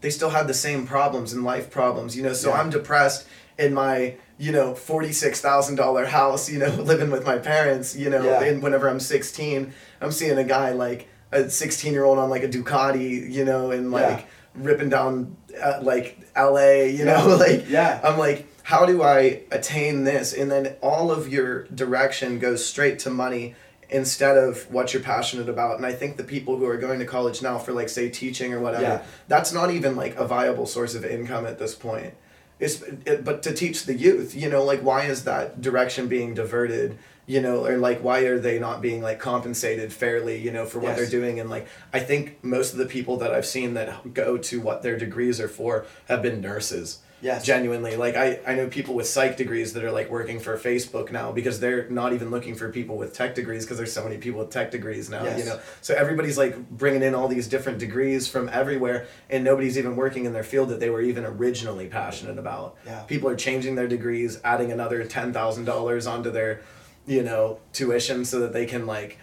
they still had the same problems and life problems, you know. So Yeah. I'm depressed in my, you know, forty six thousand dollar house, you know, living with my parents, you know, Yeah. and whenever I'm sixteen, I'm seeing a guy like a sixteen year old on like a Ducati, you know, and like Yeah. ripping down uh, like L.A., you know, like Yeah. I'm like, how do I attain this? And then all of your direction goes straight to money instead of what you're passionate about. And I think the people who are going to college now for like say teaching or whatever, Yeah. that's not even like a viable source of income at this point. It's, it, but to teach the youth, you know, like why is that direction being diverted? You know, or like why are they not being like compensated fairly? You know, for what Yes. they're doing, and like I think most of the people that I've seen that go to what their degrees are for have been nurses Yes. genuinely like I, I know people with psych degrees that are like working for facebook now because they're not even looking for people with tech degrees because there's so many people with tech degrees now Yes. you know so everybody's like bringing in all these different degrees from everywhere and nobody's even working in their field that they were even originally passionate about Yeah. people are changing their degrees adding another $10000 onto their you know tuition so that they can like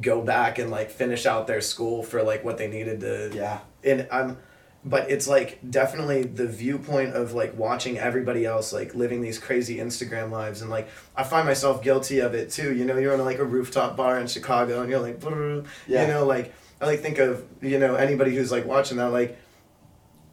go back and like finish out their school for like what they needed to Yeah. and I'm but it's like definitely the viewpoint of like watching everybody else like living these crazy Instagram lives and like I find myself guilty of it too. You know, you're on like a rooftop bar in Chicago and you're like, Yeah. you know, like I like think of you know anybody who's like watching that like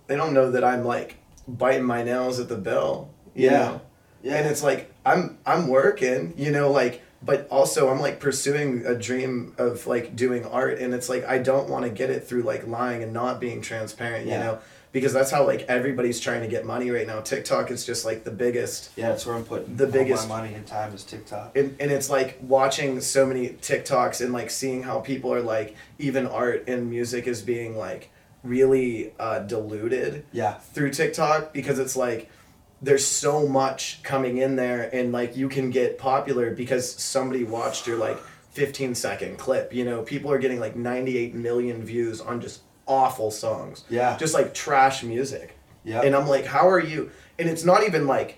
they don't know that I'm like biting my nails at the bill. Yeah. know? Yeah. and it's like i'm i'm working you know like but also i'm like pursuing a dream of like doing art and it's like i don't want to get it through like lying and not being transparent you know because that's how like everybody's trying to get money right now tiktok is just like the biggest yeah, that's where I'm putting The biggest- money and time is TikTok. and, and it's like watching so many TikToks and like seeing how people are like even art and music is being like really uh, diluted Yeah. through TikTok because it's like there's so much coming in there and like you can get popular because somebody watched your like 15 second clip you know? People are getting like 98 million views on just awful songs. Yeah. just like trash music. Yeah and i'm like how are you? And it's not even like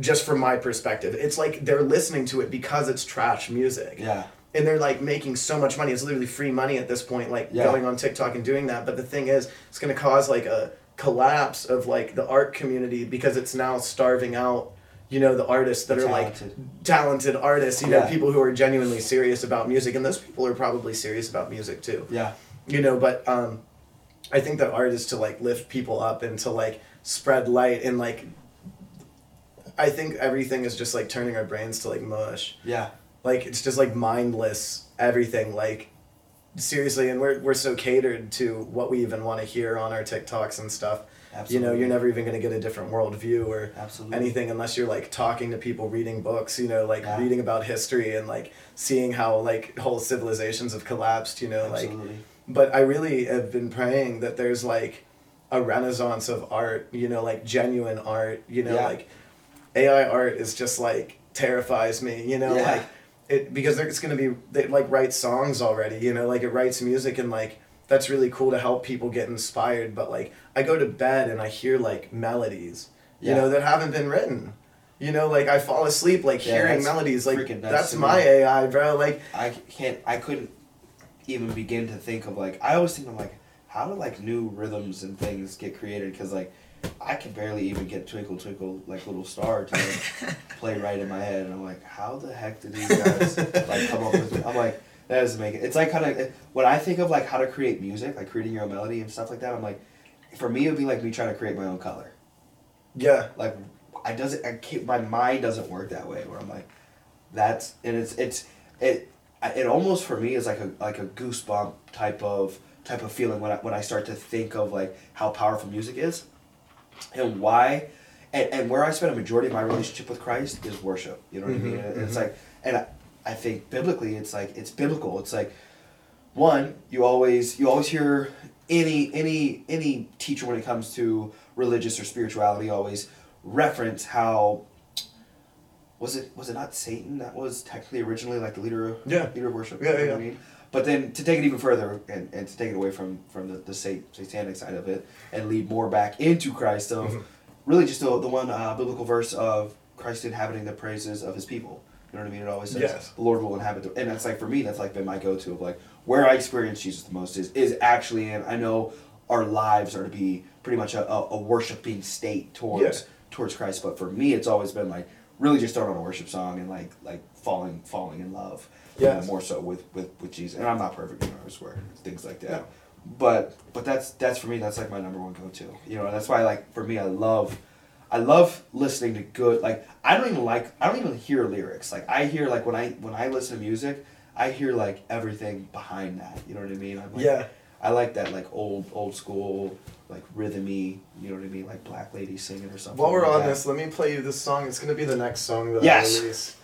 just from my perspective. It's like they're listening to it because it's trash music. Yeah. and they're like making so much money. It's literally free money at this point like Yeah. going on tiktok and doing that. But the thing is it's going to cause like a collapse of like the art community because it's now starving out you know the artists that are like talented. artists you know people who are genuinely serious about music and those people are probably serious about music too. Yeah. you know but um i think that art is to like lift people up and to like spread light and like i think everything is just like turning our brains to like mush. Yeah. like it's just like mindless everything. Like seriously and we're, we're so catered to what we even want to hear on our tiktoks and stuff you know you're never even going to get a different worldview or Absolutely. anything unless you're like talking to people reading books you know like Yeah. reading about history and like seeing how like whole civilizations have collapsed you know like but I really have been praying that there's like a renaissance of art, you know, like genuine art, you know, Yeah. like AI art is just like terrifies me, you know, Yeah. like it because it's gonna be they like write songs already, you know, like it writes music and like that's really cool to help people get inspired. But like I go to bed and I hear like melodies, you know, that haven't been written. You know, like I fall asleep like Yeah, hearing melodies, like nuts that's my me. AI, bro. Like I can't. I couldn't even begin to think of like. I always think of like how do like new rhythms and things get created because like I can barely even get Twinkle Twinkle like Little Star to like, play right in my head and I'm like how the heck did these guys like come up with it? I'm like that doesn't make it. It's like kind of eh, when I think of like how to create music, like creating your own melody and stuff like that. I'm like, for me, it'd be like me trying to create my own color. yeah. Like, I doesn't. I can't. My mind doesn't work that way. Where I'm like, that's and it's it's it. It almost for me is like a like a goosebump type of type of feeling when I, when I start to think of like how powerful music is and why and, and where I spend a majority of my relationship with Christ is worship. You know what I mm-hmm. mean? And It's mm-hmm. like and I, I think biblically it's like it's biblical. It's like one, you always you always hear any any any teacher when it comes to religious or spirituality always reference how was it was it not Satan that was technically originally like the leader of Yeah. leader of worship? Yeah, you know yeah. I mean? But then to take it even further and, and to take it away from from the, the sat- satanic side of it and lead more back into Christ of Mhm. really just the, the one uh, biblical verse of Christ inhabiting the praises of his people. You know what I mean? It always says Yes. the Lord will inhabit the and that's like for me that's like been my go to of like where I experience Jesus the most is is actually in I know our lives are to be pretty much a, a, a worshiping state towards towards Christ. But for me it's always been like really just throwing on a worship song and like like falling falling in love. you know, more so with, with, with Jesus. And I'm not perfect, you know, I swear. Things like that. Yeah. But but that's that's for me, that's like my number one go to. You know, that's why like for me I love I love listening to good like I don't even like I don't even hear lyrics. Like I hear like when I when I listen to music, I hear like everything behind that. You know what I mean? I'm like, Yeah. I like that like old old school like rhythmy, you know what I mean, like black lady singing or something. While we're like on that. this, let me play you this song. It's gonna be the next song that Yes. I release.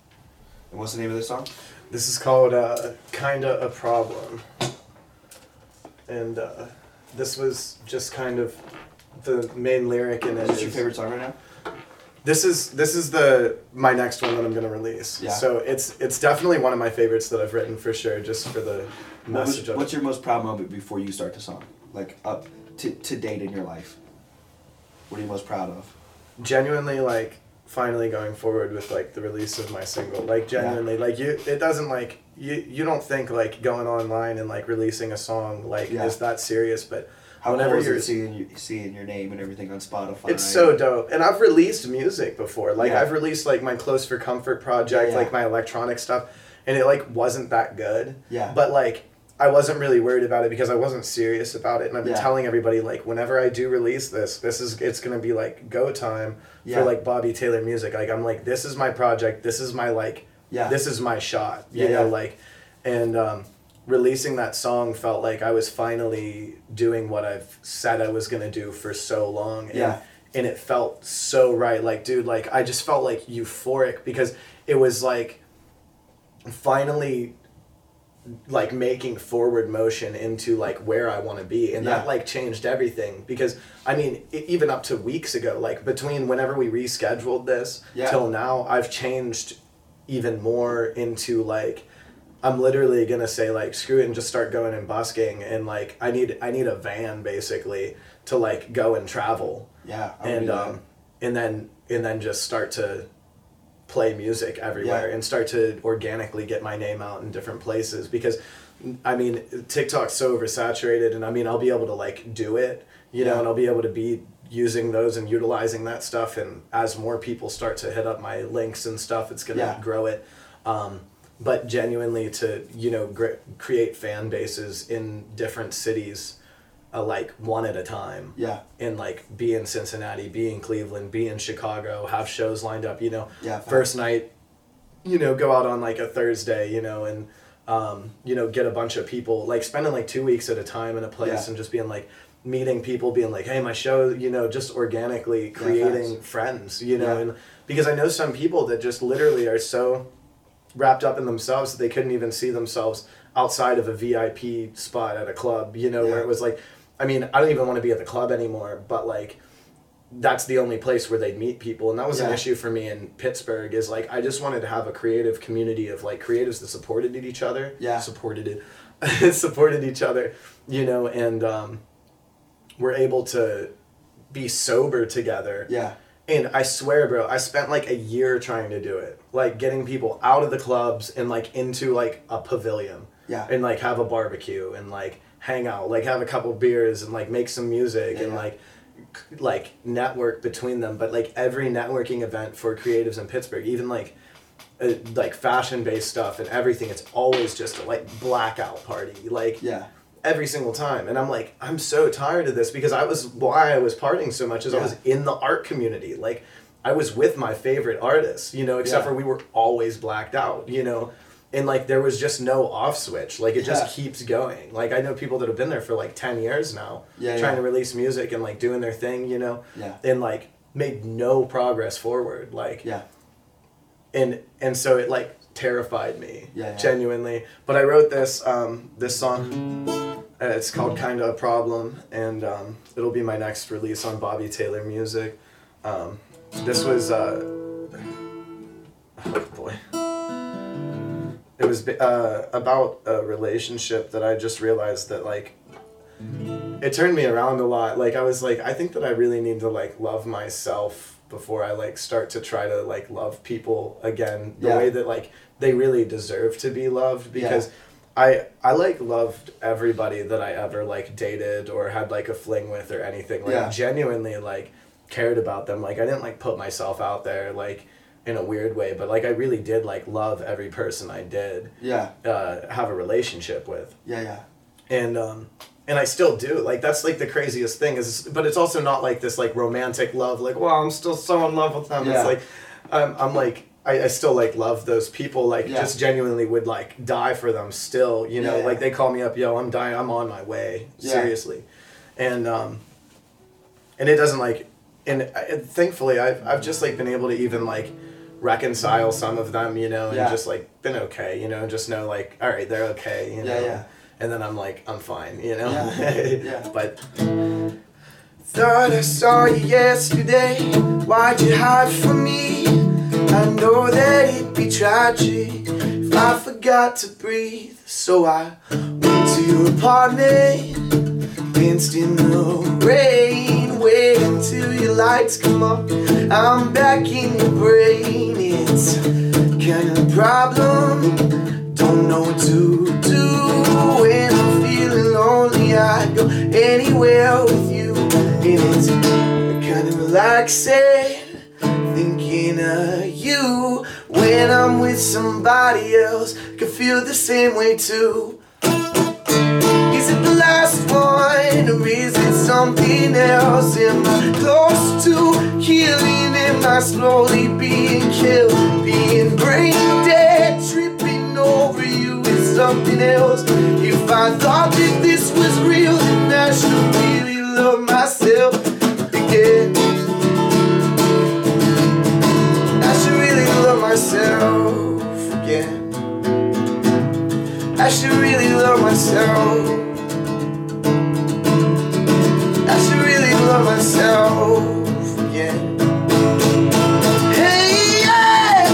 And what's the name of this song? This is called uh, "Kinda a Problem," and uh, this was just kind of the main lyric in it. Is this your favorite song right now? This is this is the my next one that I'm gonna release. Yeah. So it's it's definitely one of my favorites that I've written for sure, just for the What was- message of what's it. your most proud moment before you start the song? Like up to, to date in your life? What are you most proud of? Genuinely, like finally going forward with like the release of my single. Like genuinely, like you, it doesn't like you you don't think like going online and like releasing a song like Yeah. is that serious, but How whenever cool you're seeing you, seeing your name and everything on Spotify? It's so dope. And I've released music before. Like Yeah. I've released like my Close for Comfort project, Yeah, yeah. like my electronic stuff, and it like wasn't that good. Yeah. But like I wasn't really worried about it because I wasn't serious about it. And I've been Yeah. telling everybody like whenever I do release this, this is it's gonna be like go time Yeah. for like Bobby Taylor music. Like I'm like, this is my project, this is my like Yeah. this is my shot. You Yeah, know, yeah. like and um releasing that song felt like I was finally doing what I've said I was gonna do for so long. And, Yeah. And it felt so right. Like, dude, like I just felt like euphoric because it was like finally like making forward motion into like where I want to be and Yeah. that like changed everything because I mean e- even up to weeks ago like between whenever we rescheduled this Yeah. till now I've changed even more into like I'm literally gonna say like screw it and just start going and busking and like I need I need a van basically to like go and travel Yeah. I and um and then and then just start to play music everywhere Yeah. and start to organically get my name out in different places because I mean TikTok's so oversaturated and I mean I'll be able to like do it you know and I'll be able to be using those and utilizing that stuff and as more people start to hit up my links and stuff it's going to Yeah. grow it um, but genuinely to you know gr- create fan bases in different cities uh, like one at a time yeah. and like be in Cincinnati, be in Cleveland, be in Chicago, have shows lined up, you know. Yeah, facts. First night, you know, go out on like a Thursday, you know, and um, you know, get a bunch of people, like spending like two weeks at a time in a place Yeah. and just being like meeting people, being like, Hey, my show, you know, just organically creating facts. friends, you know, Yeah. and because I know some people that just literally are so wrapped up in themselves that they couldn't even see themselves outside of a VIP spot at a club, you know, where it was like, I mean, I don't even want to be at the club anymore, but like, that's the only place where they'd meet people. And that was an issue for me in Pittsburgh is like, I just wanted to have a creative community of like creatives that supported each other. Yeah. Supported it. supported each other, you know, and um, were able to be sober together. Yeah. And I swear, bro, I spent like a year trying to do it. Like getting people out of the clubs and like into like a pavilion. Yeah. And like have a barbecue and like hang out, like have a couple beers and like make some music Yeah, and yeah. like like network between them. But like every networking event for creatives in Pittsburgh, even like uh, like fashion based stuff and everything, it's always just a like blackout party. Like Yeah. every single time. And I'm like, I'm so tired of this because I was why I was partying so much is I was in the art community. Like I was with my favorite artists, you know, except Yeah. for we were always blacked out, you know. And like there was just no off switch. Like it just Yeah. keeps going. Like I know people that have been there for like ten years now, Yeah, trying yeah. to release music and like doing their thing, you know, Yeah. and like made no progress forward. Like Yeah. and and so it like terrified me Yeah, genuinely but i wrote this um this song uh, it's called kind of a problem and um it'll be my next release on bobby taylor music um this was uh oh boy it was uh, about a relationship that i just realized that like it turned me around a lot like i was like i think that i really need to like love myself before i like start to try to like love people again the Yeah. way that like they really deserve to be loved Yeah. because i i like loved everybody that i ever like dated or had like a fling with or anything like Yeah. genuinely like cared about them like i didn't like put myself out there like in a weird way but like i really did like love every person i did Yeah. uh, have a relationship with Yeah. Yeah. and um and I still do like that's like the craziest thing is but it's also not like this like romantic love like wow I'm still so in love with them Yeah. it's like I'm, I'm like I, I still like love those people like Yeah. just genuinely would like die for them still you know Yeah, like they call me up yo I'm dying I'm on my way Yeah. seriously and um and it doesn't like and I, thankfully I've, I've just like been able to even like reconcile some of them you know and Yeah. just like been okay you know just know like all right they're okay you know Yeah, yeah. and then I'm like, I'm fine, you know? Yeah, yeah. But thought I saw you yesterday. Why'd you hide from me? I know that it'd be tragic if I forgot to breathe. So I went to your apartment, danced in the rain, wait until your lights come up. I'm back in your brain. It's kind of a problem. Don't know what to do when I'm feeling lonely. I go anywhere with you, and it's kind of relaxing thinking of you. When I'm with somebody else, can feel the same way too. Last one, or is it something else? Am I close to healing? Am I slowly being killed? Being brain dead, tripping over you is something else. If I thought that this was real, then I should really love myself again. I should really love myself again. I should really love myself. Love myself. Hey, yeah!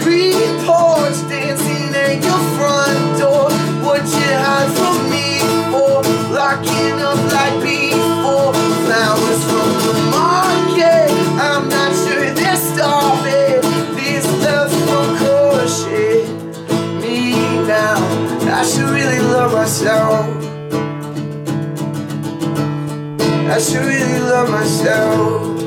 Green porch dancing at your front door. What you hide from me for? Locking up like before. Flowers from the market. I'm not sure they're starving. This love me now. I should really love myself. I should really love myself.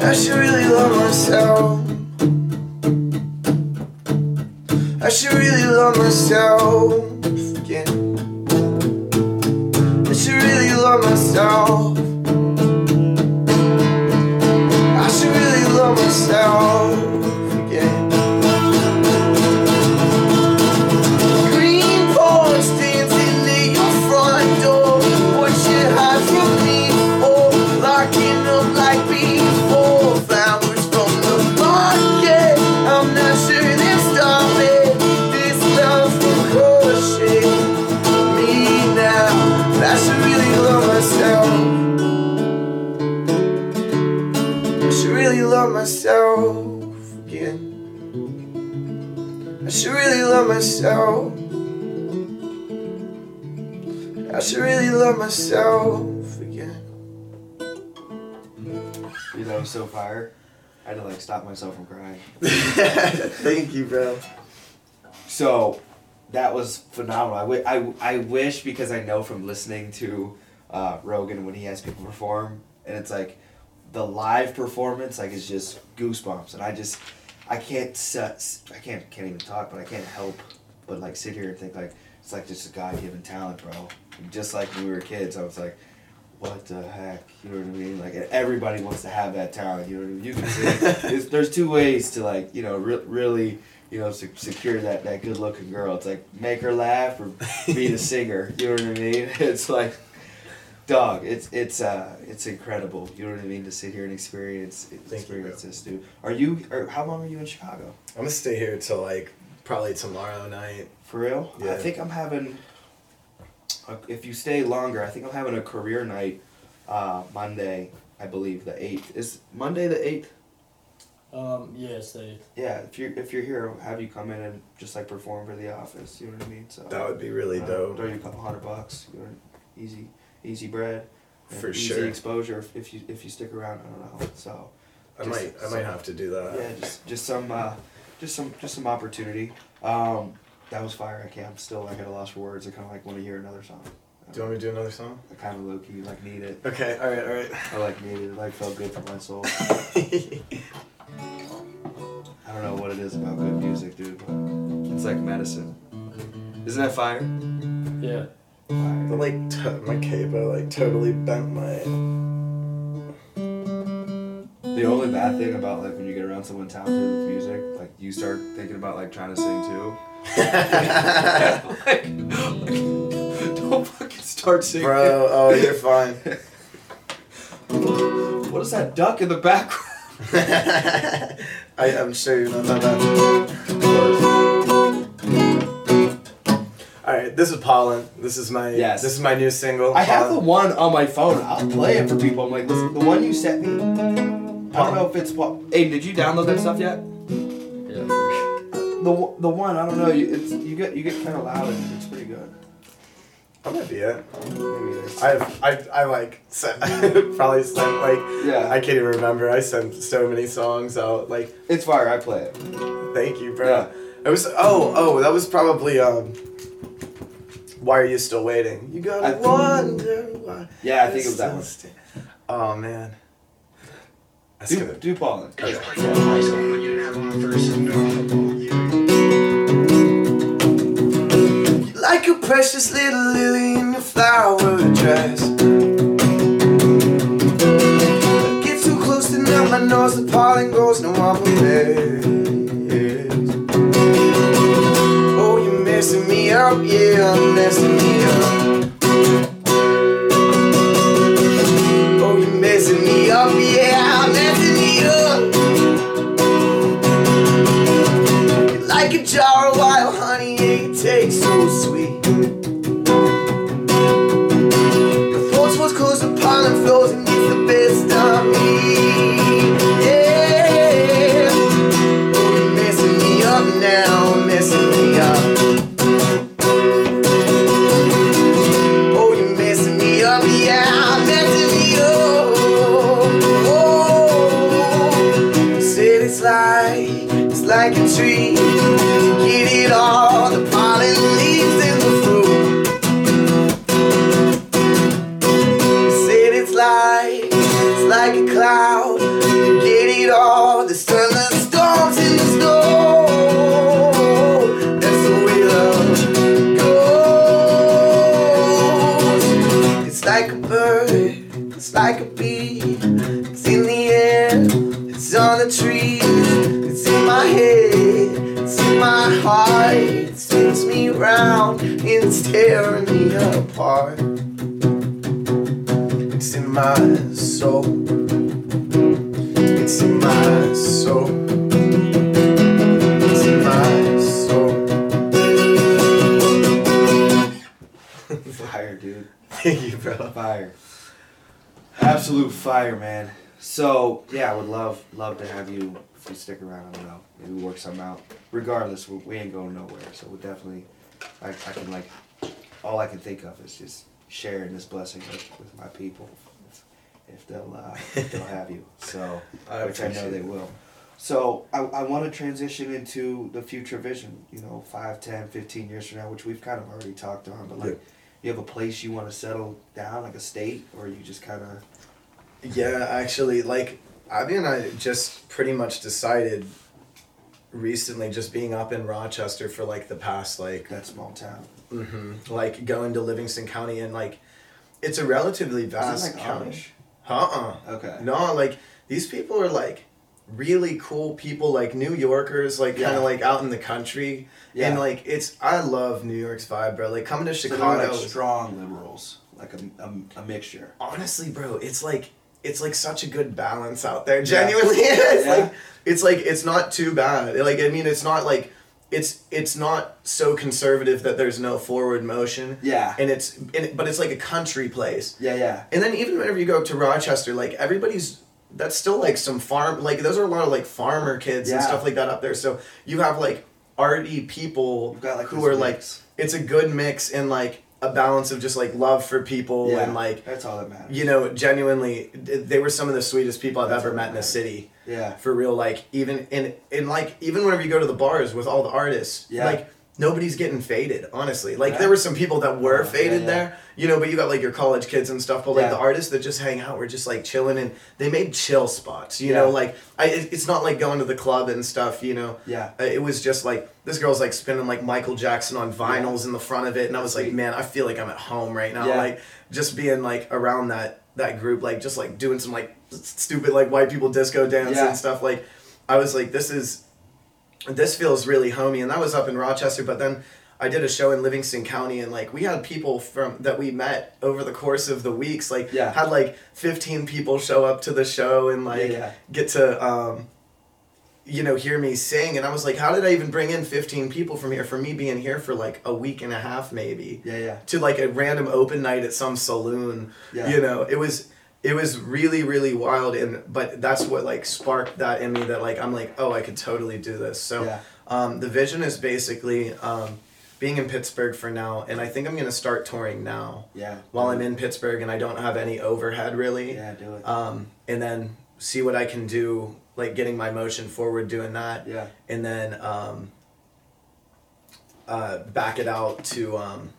I should really love myself. I should really love myself again. Myself. I should really love myself again. Dude, that was so fire. I had to like stop myself from crying. Thank you, bro. So that was phenomenal. I, I, I wish because I know from listening to uh, Rogan when he has people perform, and it's like the live performance like is just goosebumps, and I just I can't I can't can't even talk, but I can't help but like sit here and think like it's like just a God given talent, bro. Just like when we were kids, I was like. What the heck? You know what I mean? Like everybody wants to have that talent. You know what I mean? You can see. there's two ways to like you know re- really you know se- secure that that good looking girl. It's like make her laugh or be the singer. You know what I mean? It's like dog. It's it's uh it's incredible. You know what I mean to sit here and experience you, experience bro. this, dude. Are you? Or how long are you in Chicago? I'm gonna stay here till like probably tomorrow night. For real? Yeah. I think I'm having. a- If you stay longer, I think I'm having a career night, uh, Monday. I believe the eighth is Monday the eighth. Um, yes, they. Yeah, if you're if you're here, I'll have you come in and just like perform for the office. You know what I mean? So That would be really uh, dope. Throw you a couple hundred bucks. You know, easy, easy bread. and For easy sure. exposure if, if you if you stick around. I don't know. So I Just might I some- might have to do that. yeah, just just some uh, just some just some opportunity. Um, that was fire. I can't. I'm still like at a loss for words. I kind of like want to hear another song. Do you want me to do another song? I kind of low key like need it. Okay, all right, all right. I like need it. It like felt good for my soul. I don't know what it is about good music, dude. But it's like medicine. Isn't that fire? Yeah. Fire. But like t- my capo like totally bent my. The only bad thing about like when you get around someone talented with music, like you start thinking about like trying to sing too. like, don't fucking start singing. Bro, oh you're fine. What is that duck in the background? I, I'm sure you know that. that. All right, this is Pollen. This is my Yes. this is my new single. I have the one on my phone. I'll play it for people. I'm like, listen, the one you sent me. I don't know if it's. What. Hey, did you download that stuff yet? Yeah. The one- the one I don't know. You it's you get you get kind of loud and it's pretty good. That might be it. Maybe it's. I've I I like sent, probably sent like Yeah. I can't even remember. I sent so many songs out. Like It's fire. I play it. thank you, bro. Yeah. It was oh oh that was probably um. Why are you still waiting? You gotta I think- wonder why. Yeah, I think it was that one. sta- Oh man. That's Do, gonna. do Pollen. Okay. Like a precious little lily in your flower dress. Get too close to numb my nose, the pollen grows, no one will rest. Oh, you're messing me up, yeah, I'm messing me up. Oh, you're messing me up, yeah, You're in my heart. It spins me round it's tearing me apart. It's in my soul. It's in my soul. It's in my soul. Fire, dude. Thank you, bro. Fire. Absolute fire, man. So yeah, I would love love to have you if you stick around. I don't know, maybe work something out. Regardless, we, we ain't going nowhere. So we definitely, I, I can like, all I can think of is just sharing this blessing with, with my people, if, if they'll uh, if they'll have you. So I which I know they will. So I, I want to transition into the future vision, you know, 5, 10, 15 years from now, which we've kind of already talked on, but like Yeah. you have a place you want to settle down, like a state, or you just kind of Yeah, actually, like Abby and I just pretty much decided recently, just being up in Rochester for like the past like That small town. hmm like going to Livingston County and like it's a relatively vast like county. Amish? Uh Okay. No, like these people are like really cool people, like New Yorkers, like kind of like out in the country, Yeah. and like it's I love New York's vibe, bro. Like coming to So Chicago. like strong liberals, like a, a, a mixture. honestly, bro, it's like it's like such a good balance out there. Yeah. Genuinely, it's Yeah. like it's like it's not too bad. Like I mean, it's not like it's it's not so conservative that there's no forward motion. Yeah. And it's and it, but it's like a country place. Yeah, yeah. And then even whenever you go up to Rochester, like everybody's that's still like some farm like those are a lot of like farmer kids and stuff like that up there. So you have like arty people got like who are like it's a good mix and like a balance of just like love for people yeah. and like that's all that matters. you know, genuinely, they were some of the sweetest people I've That's ever met in the city. Yeah. For real, like even in in like even whenever you go to the bars with all the artists, Yeah. like nobody's getting faded. Honestly, like Yeah. there were some people that were Oh, yeah, faded yeah. there, you know, but you got like your college kids and stuff. But like the artists that just hang out were just like chilling and they made chill spots. You know, like I it's not like going to the club and stuff. You know, Yeah. Uh, it was just like this girl's like spinning like Michael Jackson on vinyls in the front of it, and I was like, man, I feel like I'm at home right now. Yeah. Like just being like around that that group, like just like doing some like stupid like white people disco dance and stuff. Like I was like, this is this feels really homey, and that was up in Rochester. But then I did a show in Livingston County, and like we had people from that we met over the course of the weeks. Like Yeah. had like fifteen people show up to the show and like Yeah, yeah. get to um, you know hear me sing, and I was like, how did I even bring in fifteen people from here for me being here for like a week and a half maybe Yeah, yeah. to like a random open night at some saloon. Yeah. You know, it was it was really really wild and but that's what like sparked that in me that like I'm like, oh, I could totally do this. So Yeah. um, the vision is basically um, being in Pittsburgh for now and I think I'm going to start touring now Yeah. while I'm in Pittsburgh and I don't have any overhead really. Yeah, do it. Um, and then see what I can do like getting my motion forward doing that yeah. and then um, uh, back it out to um,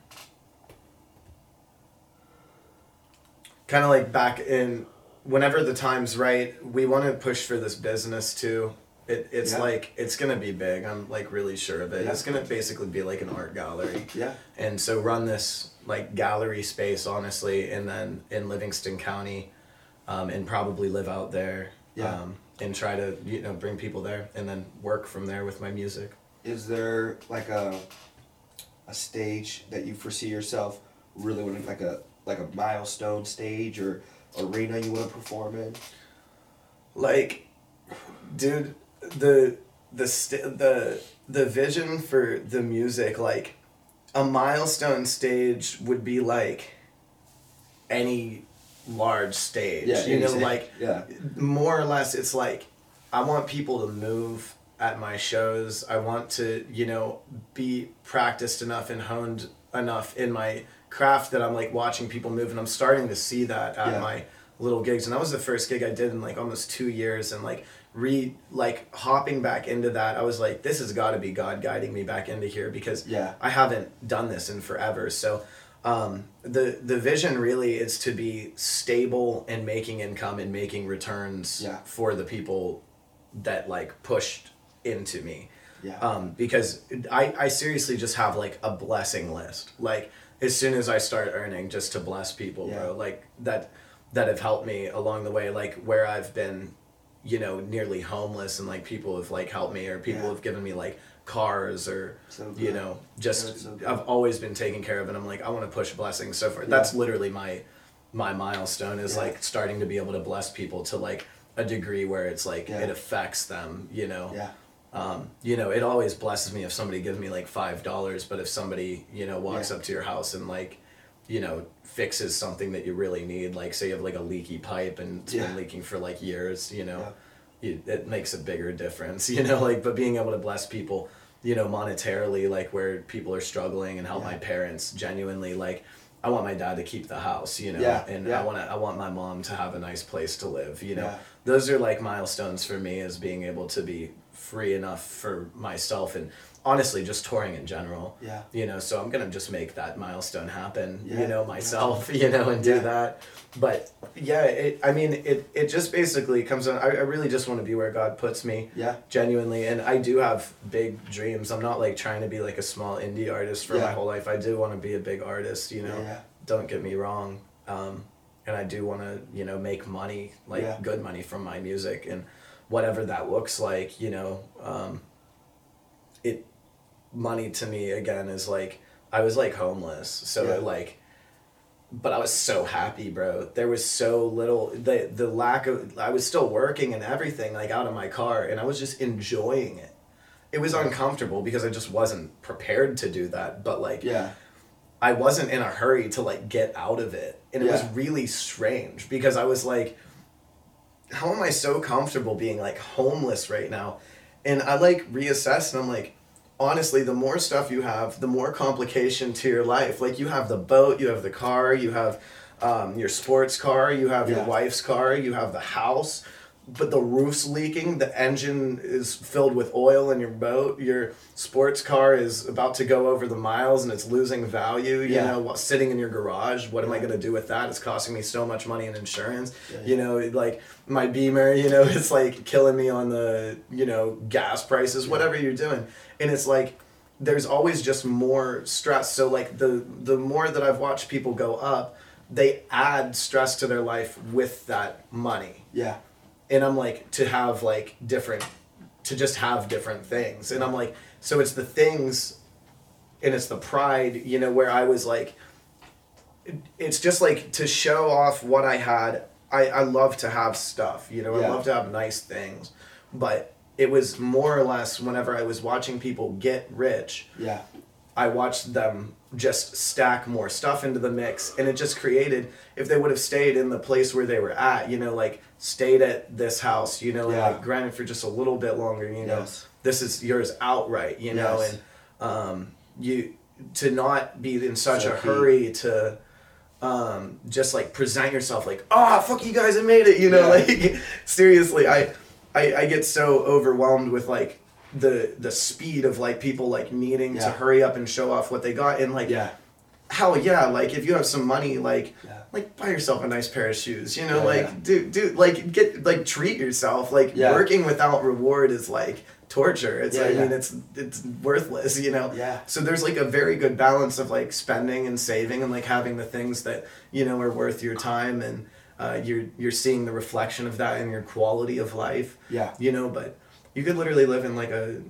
kind of like back in whenever the time's right we want to push for this business too it, it's Yeah. like it's gonna be big i'm like really sure of it Yeah. it's gonna basically be like an art gallery Yeah. and so run this like gallery space honestly and then in livingston county um, and probably live out there Yeah. um, and try to you know bring people there and then work from there with my music Is there like a a stage that you foresee yourself really wanting like a like a milestone stage or arena you want to perform in? like dude the the st- the the vision for the music like a milestone stage would be like any large stage yeah, you know like yeah. more or less it's like i want people to move at my shows i want to you know be practiced enough and honed enough in my craft that i'm like watching people move and i'm starting to see that at Yeah. my little gigs and that was the first gig i did in like almost two years and like re like hopping back into that i was like this has got to be god guiding me back into here because Yeah. i haven't done this in forever so um, the the vision really is to be stable and making income and making returns Yeah. for the people that like pushed into me Yeah. um, because I, I seriously just have like a blessing list like as soon as i start earning just to bless people Yeah. bro like that that have helped me along the way like where i've been you know nearly homeless and like people have like helped me or people Yeah. have given me like cars or So you know just so i've always been taken care of and i'm like i want to push blessings so far that's literally my my milestone is Yeah. like starting to be able to bless people to like a degree where it's like Yeah. it affects them you know Yeah. Um, you know, it always blesses me if somebody gives me like five dollars, but if somebody, you know, walks Yeah. up to your house and like, you know, fixes something that you really need, like say you have like a leaky pipe and it's Yeah. been leaking for like years, you know, you, it makes a bigger difference, you know, like, but being able to bless people, you know, monetarily, like where people are struggling and help Yeah. my parents genuinely, like, I want my dad to keep the house, you know, Yeah, and yeah. I want to, I want my mom to have a nice place to live, you know, Yeah. those are like milestones for me as being able to be free enough for myself and honestly just touring in general. Yeah. You know, so I'm gonna just make that milestone happen. Yeah. You know, myself. You know, and do Yeah. that. But yeah, it. I mean, it. It just basically comes on. I, I really just want to be where God puts me Yeah. genuinely and i do have big dreams i'm not like trying to be like a small indie artist for my whole life i do want to be a big artist you know Yeah. don't get me wrong um, and i do want to you know make money like Yeah. good money from my music and whatever that looks like you know um, it money to me again is like i was like homeless so Yeah. like but I was so happy, bro. There was so little the the lack of I was still working and everything like out of my car and I was just enjoying it. It was uncomfortable because I just wasn't prepared to do that, but like Yeah. I wasn't in a hurry to like get out of it. And it was really strange because I was like how am I so comfortable being like homeless right now? And I like reassess and I'm like honestly the more stuff you have the more complication to your life. Like you have the boat you have the car you have um, your sports car you have your wife's car you have the house but the roof's leaking the engine is filled with oil in your boat your sports car is about to go over the miles and it's losing value you Yeah. know while sitting in your garage. What am i going to do with that? It's costing me so much money in insurance. Yeah, you know like my beamer you know it's like killing me on the you know gas prices Yeah. whatever you're doing. And it's like there's always just more stress. So like the the more that i've watched people go up they add stress to their life with that money. Yeah. And i'm like to have like different to just have different things and i'm like so it's the things and it's the pride you know where i was like it's just like to show off what i had i i love to have stuff you know Yeah. i love to have nice things but it was more or less whenever i was watching people get rich Yeah. I watched them just stack more stuff into the mix, and it just created. If they would have stayed in the place where they were at, you know, like stayed at this house, you know, Yeah. like granted for just a little bit longer, you know, Yes. this is yours outright, you know, Yes. and um, you to not be in such So a key. hurry to um, just like present yourself like, oh fuck you guys, I made it, you know, Yeah. like seriously, I, I I get so overwhelmed with like the the speed of like people like needing to hurry up and show off what they got and like Yeah. hell yeah like if you have some money like Yeah. Like buy yourself a nice pair of shoes you know Yeah, like yeah. dude dude like get like treat yourself like Yeah. working without reward is like torture it's Yeah, i mean it's it's worthless you know Yeah. so there's like a very good balance of like spending and saving and like having the things that you know are worth your time and uh, you're you're seeing the reflection of that in your quality of life Yeah. you know but you could literally live in like a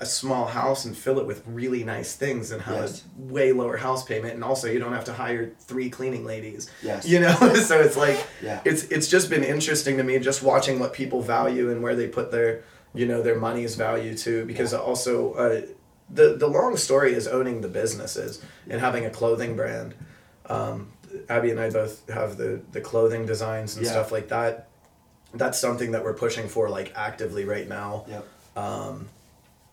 a small house and fill it with really nice things and have Yes. a way lower house payment and also you don't have to hire three cleaning ladies Yes. you know so it's like Yeah. it's it's just been interesting to me just watching what people value and where they put their you know their money's value to because also uh, the the long story is owning the businesses and having a clothing brand um, abby and i both have the the clothing designs and Yeah. stuff like that that's something that we're pushing for like actively right now Yep. um,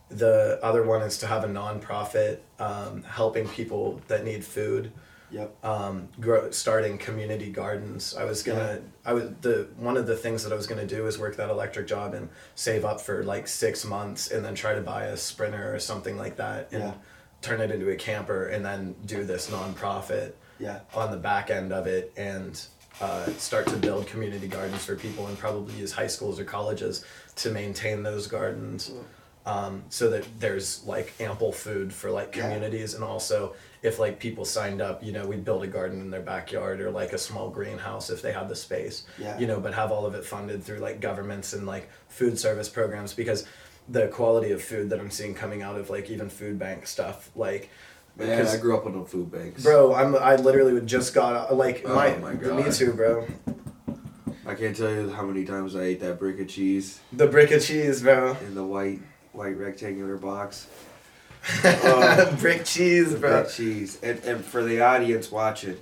the other one is to have a nonprofit um, helping people that need food Yep. um, grow, starting community gardens. I was gonna, I was the one of the things that I was gonna do is work that electric job and save up for like six months and then try to buy a sprinter or something like that and Yeah. turn it into a camper and then do this nonprofit Yeah. on the back end of it and uh, start to build community gardens for people and probably use high schools or colleges to maintain those gardens um, so that there's like ample food for like Yeah. communities and also if like people signed up you know we'd build a garden in their backyard or like a small greenhouse if they had the space Yeah. you know but have all of it funded through like governments and like food service programs because the quality of food that i'm seeing coming out of like even food bank stuff like Man, because- I grew up on the food banks. Bro, I'm I literally would just got like Oh my, my me too, bro. I can't tell you how many times I ate that brick of cheese The brick of cheese, bro. in the white white rectangular box. Oh. brick cheese, bro. Brick cheese. And, and for the audience watching,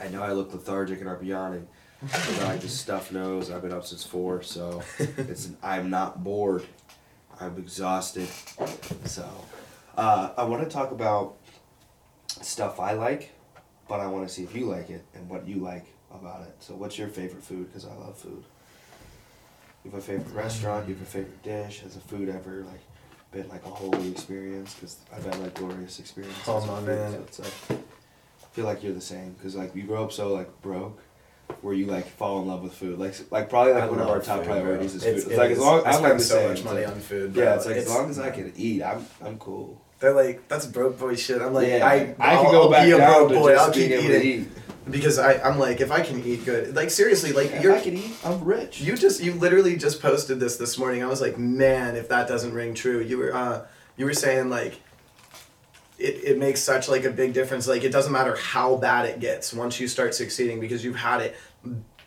I know I look lethargic and I'm yawning. But I just stuffed nose. I've been up since four, so it's I'm not bored. I'm exhausted. So, uh, I want to talk about stuff I like, but I want to see if you like it and what you like about it. So, what's your favorite food? Because I love food. You have a favorite restaurant. You have a favorite dish. Has a food ever like been like a holy experience? Because I've had like glorious experiences. Oh, my food, man. So it's like, I feel like you're the same. Because like you grow up so like broke. Where you like fall in love with food, like like probably like I one of our top food, bro. priorities is It's, food. it It's like as long I I'm spend like so same. much money on food. Bro. Yeah, it's like as long as I can eat, I'm I'm cool. They're like, that's broke boy shit. I'm like, yeah, I I I'll, can go I'll back be a down broke to boy. just I'll keep able to eating eat. Because I I'm like, if I can eat good, like seriously, like If you're I can eat, I'm rich. You just you literally just posted this this morning. I was like, man, if that doesn't ring true. You were uh you were saying like it, it makes such like a big difference. Like it doesn't matter how bad it gets once you start succeeding because you've had it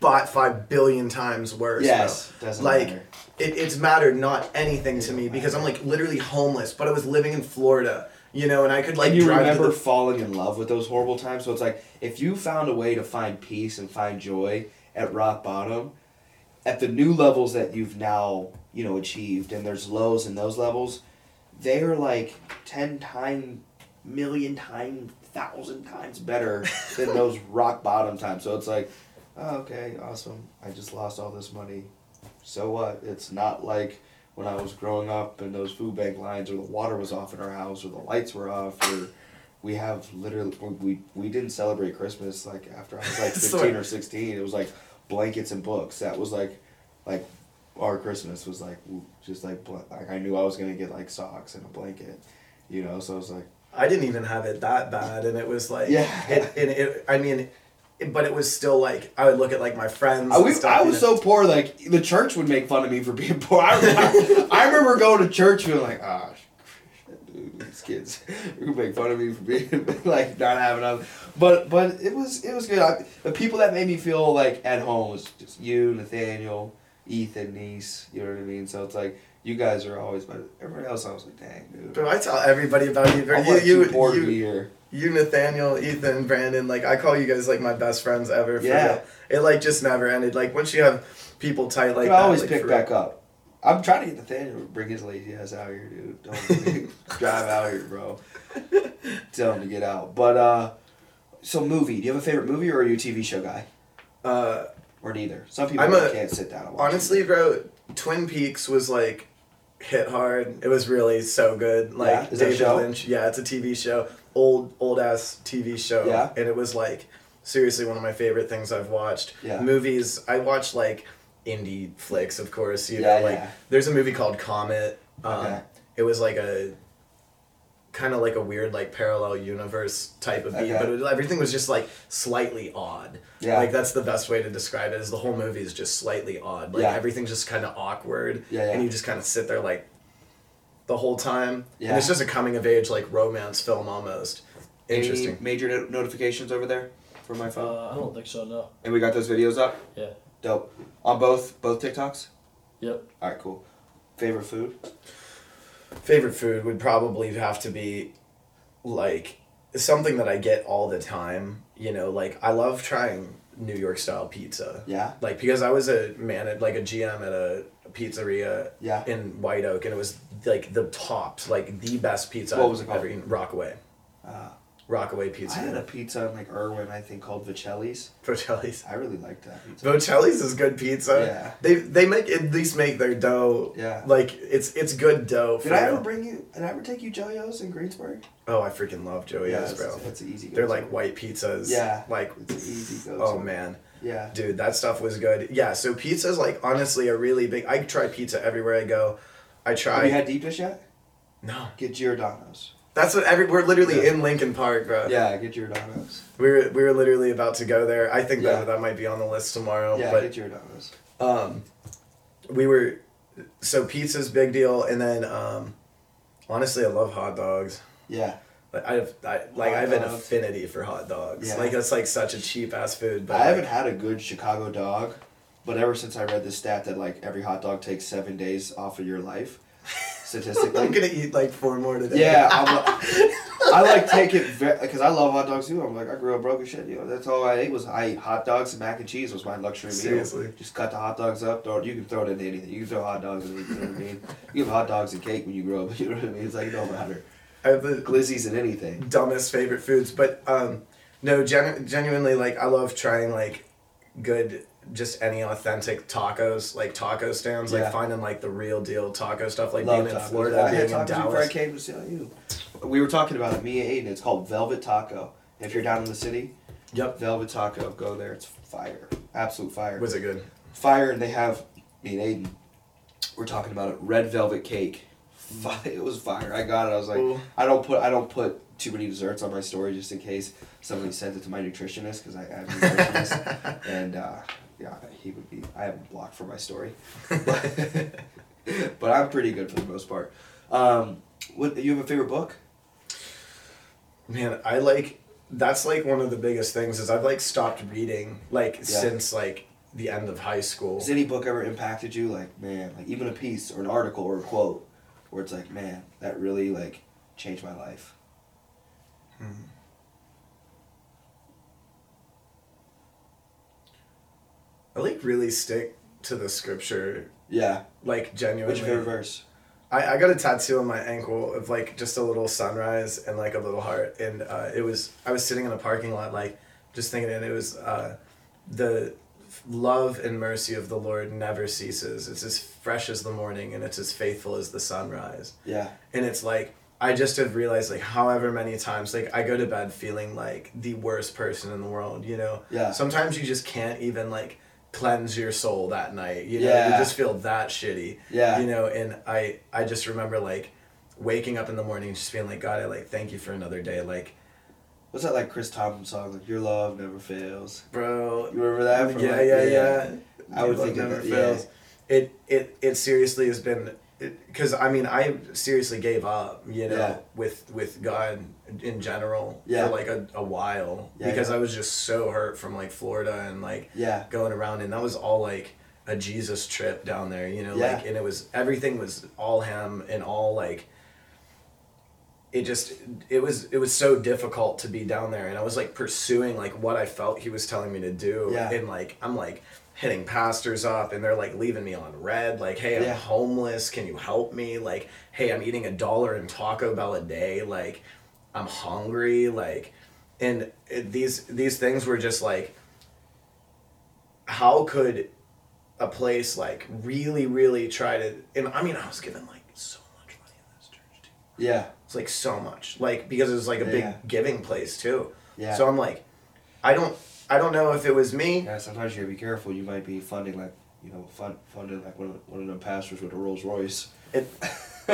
bought five billion times worse. yes, doesn't Like matter. it, it's mattered not anything to me because I'm like literally homeless, but I was living in Florida, you know, and I could like and you remember the falling in love with those horrible times. So it's like if you found a way to find peace and find joy at rock bottom, at the new levels that you've now you know achieved, and there's lows in those levels, they are like ten times, million times, thousand times better than those rock bottom times. So it's like, oh, okay, awesome. I just lost all this money. So what? It's not like when I was growing up and those food bank lines or the water was off in our house or the lights were off or we have literally we we didn't celebrate Christmas like after I was like fifteen or sixteen. It was like blankets and books. That was like like our Christmas was like just like like I knew I was gonna get like socks and a blanket, you know. So I was like I didn't even have it that bad, and it was like Yeah. It, and it, I mean, but it was still like I would look at like my friends. I, and we, stuff, I was so poor, like the church would make fun of me for being poor. I, I, I remember going to church feeling like, ah, dude, these kids who make fun of me for being like not having enough. But but it was it was good. I, the people that made me feel like at home was just you, Nathaniel, Ethan, niece. You know what I mean? So it's like you guys are always, but everybody else, I was like, dang, dude. Bro, I tell everybody about you. Bro. I'm You, like you, too poor to you, be here. You, Nathaniel, Ethan, Brandon. Like I call you guys like my best friends ever. For Yeah. real. It like just never ended. Like once you have people tight like I that, always like, pick back up. I'm trying to get Nathaniel to bring his lazy ass out here, dude. Don't drive out here, bro. Tell him to get out. But uh, so movie. Do you have a favorite movie, or are you a TV show guy. Uh, or neither? Some people I'm a- can't sit down and watch. honestly, bro, Twin Peaks was like hit hard. It was really so good. Like Yeah? Is that a David show? Lynch. Yeah, it's a TV show. Old old ass TV show. Yeah? And it was like seriously one of my favorite things I've watched. Yeah. Movies. I watched like indie flicks, of course. You Yeah, know, like yeah. there's a movie called Comet. Um, Okay. It was like a kind of like a weird like parallel universe type of beat, Okay. but it, everything was just like slightly odd. Yeah. Like that's the best way to describe it. Is the whole movie is just slightly odd. Like Yeah. everything's just kind of awkward, Yeah, yeah. and you just kind of sit there like the whole time. Yeah. And it's just a coming of age like romance film almost. Interesting. Any major no- notifications over there for my phone? Uh, I don't think so. No. and we got those videos up. Yeah. Dope. On both both TikToks. Yep. All right, cool. Favorite food? Favorite food would probably have to be like something that I get all the time. You know, like I love trying New York style pizza. Yeah. Like because I was a man at like a GM at a pizzeria Yeah. in White Oak, and it was like the tops, like the best pizza What I've was it called? ever eaten. Rockaway, Uh, Rockaway Pizza. I had a pizza in like Irwin, I think, called Vicelli's. Bocelli's. I really liked that pizza. Bocelli's is good pizza. Yeah. They they make at least make their dough. Yeah. Like it's it's good dough. Did for I ever bring you? Did I ever take you Jioio's in Greensburg? Oh, I freaking love Joey's, it's, bro. It's an easy. They're like white pizzas. Yeah. Like It's an easy go. oh man. Yeah. Dude, that stuff was good. Yeah, so pizza's like honestly a really big I try pizza everywhere I go. I try Have you had deep dish yet? No. Get Giordano's. That's what every we're literally Yeah. in Lincoln Park, bro. Yeah, get Giordano's. We were we were literally about to go there. I think Yeah. that that might be on the list tomorrow. Yeah, but get Giordano's. um we were so pizza's big deal and then um honestly I love hot dogs. Yeah. Like I have I, like I have an dogs. affinity for hot dogs. Yeah. Like that's like such a cheap ass food, but I like, haven't had a good Chicago dog, but ever since I read this stat that like every hot dog takes seven days off of your life, statistically. I'm gonna eat like four more today. Yeah, I'm like, I like take it because I love hot dogs too. I'm like I grew up broke as shit. You know, that's all I ate was I ate hot dogs and mac and cheese was my luxury meal. Seriously. just cut the hot dogs up. Throw it. You can throw it into anything. You can throw hot dogs in. it, You know what I mean? You have hot dogs and cake when you grow up. You know what I mean? It's like it don't matter. I have the Glizzies and anything. dumbest favorite foods, but um, no, genu- genuinely, like I love trying like good just any authentic tacos, like taco stands, Yeah. like finding like the real deal taco stuff, like Love being in tacos. Florida, I had being in tacos before I Dallas. came to. We were talking about it, me and Aiden. It's called Velvet Taco. If you're down in the city, Yep. Velvet Taco, go there. It's fire, absolute fire. Was it good? fire, and they have me and Aiden. We're talking about it. Red velvet cake. It was fire. I got it. I was like, Ooh. I don't put I don't put too many desserts on my story just in case somebody sent it to my nutritionist because I have a nutritionist, and uh, yeah, he would be. I have him blocked for my story, but, but I'm pretty good for the most part. Um, what you have a favorite book? Man, I like that's like one of the biggest things is I've like stopped reading like since like the end of high school. Has any book ever impacted you? Like man, like even a piece or an article or a quote, where it's like, man, that really like changed my life. I like really stick to the scripture, Yeah. like genuinely. Favorite verse? I, I got a tattoo on my ankle of like just a little sunrise and like a little heart and uh, it was I was sitting in a parking lot like just thinking and it was uh, the love and mercy of the Lord never ceases it's as fresh as the morning and it's as faithful as the sunrise Yeah. and it's like I just have realized like however many times like I go to bed feeling like the worst person in the world you know Yeah. sometimes you just can't even like cleanse your soul that night you know Yeah. you just feel that shitty Yeah. you know and i i just remember like waking up in the morning just feeling like god i like thank you for another day like What's that like Chris Thompson song? Like Your Love Never Fails. bro You remember that? From, yeah, like, yeah yeah I would Love think of never it, yeah. It it it seriously has been because i mean i seriously gave up you know Yeah. with with god in general Yeah. for like a, a while Yeah, because i was just so hurt from like florida and like Yeah. going around and that was all like a jesus trip down there you know Yeah. like and it was everything was all him and all like it just it was it was so difficult to be down there and i was like pursuing like what i felt he was telling me to do Yeah. and like i'm like hitting pastors up and they're like leaving me on red like hey i'm Yeah. homeless can you help me like hey i'm eating a dollar in taco bell a day like i'm hungry like and it, these these things were just like how could a place like really really try to and i mean i was given like so much money in this church too Yeah. it's like so much like because it was like a big Yeah. giving place too Yeah. so i'm like i don't i don't know if it was me Yeah. Sometimes you gotta be careful. You might be funding like you know fund funding like one of, one of them pastors with a Rolls Royce. it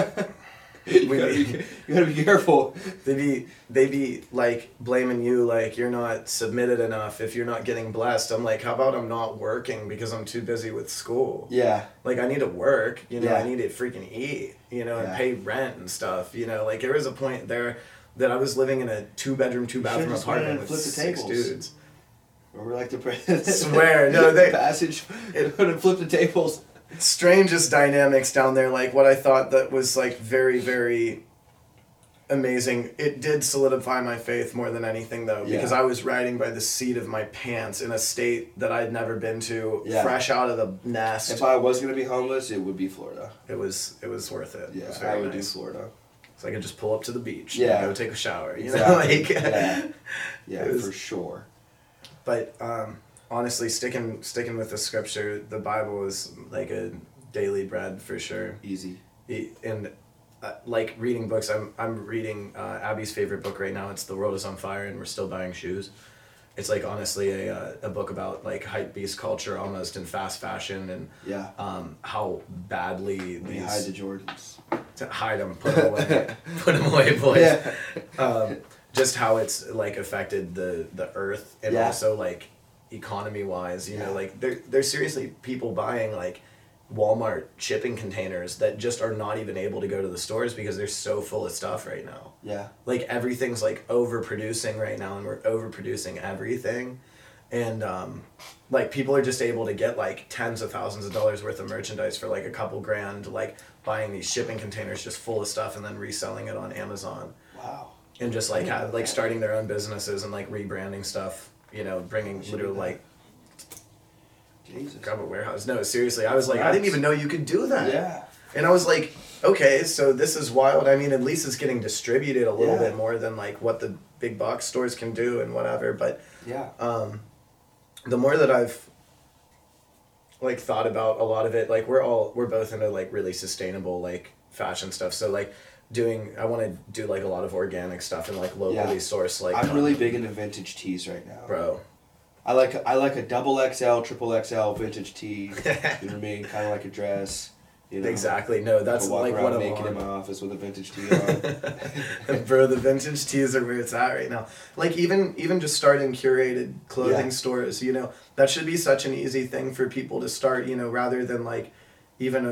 you, gotta be, you gotta be careful. they be they be like blaming you like you're not submitted enough if you're not getting blessed i'm like how about i'm not working because i'm too busy with school Yeah. like I need to work, you know, Yeah. I need to freaking eat, you know, and pay rent and stuff, you know. Like there was a point there that I was living in a two bedroom, two bathroom just went in apartment with six tables. dudes. Remember like the Swear, no, they- passage. it- It would have flipped the tables. Strangest dynamics down there, like what I thought that was like very, very amazing. It did solidify my faith more than anything though, because I was riding by the seat of my pants in a state that I'd never been to, Yeah. fresh out of the nest. If I was gonna be homeless, it would be Florida. it was it was worth it. it Yeah, was I would nice. do Florida. So I could just pull up to the beach Yeah. and go take a shower. You Exactly. know, like Yeah. Yeah, was- for sure. But um, honestly, sticking sticking with the scripture, the Bible is like a daily bread for sure. Easy. E- And uh, like reading books, I'm I'm reading uh, Abby's favorite book right now. It's The World Is on Fire, and we're still buying shoes. It's like honestly a uh, a book about like hype beast culture almost in fast fashion and Yeah. um, how badly these hide the Jordans. to hide them, put them away, put them away, boys. Yeah. um, just how it's like affected the the earth and Yeah. also like economy wise you know like there there's seriously people buying like Walmart shipping containers that just are not even able to go to the stores because they're so full of stuff right now Yeah. like everything's like overproducing right now and we're overproducing everything and um, like people are just able to get like tens of thousands of dollars worth of merchandise for like a couple grand like buying these shipping containers just full of stuff and then reselling it on amazon Wow. And just like like starting their own businesses and like rebranding stuff you know bringing literally like Jesus. grab a warehouse no seriously i was like i didn't even know you could do that Yeah. and I was like, okay, so this is wild. I mean, at least it's getting distributed a little Yeah. bit more than like what the big box stores can do and whatever. But Yeah. um, the more that I've like thought about a lot of it. Like we're all we're both into like really sustainable like fashion stuff. So like doing I want to do like a lot of organic stuff and like locally Yeah. sourced like I'm really uh, big into vintage tees right now. bro. I like I like a double XL, triple XL vintage tee. you know what I mean? Kind of like a dress. You know? Exactly. No, that's walk like around what I'm in on. my office with a vintage tee on. Bro, the vintage tees are where it's at right now. Like even even just starting curated clothing Yeah. stores, you know, that should be such an easy thing for people to start, you know, rather than like even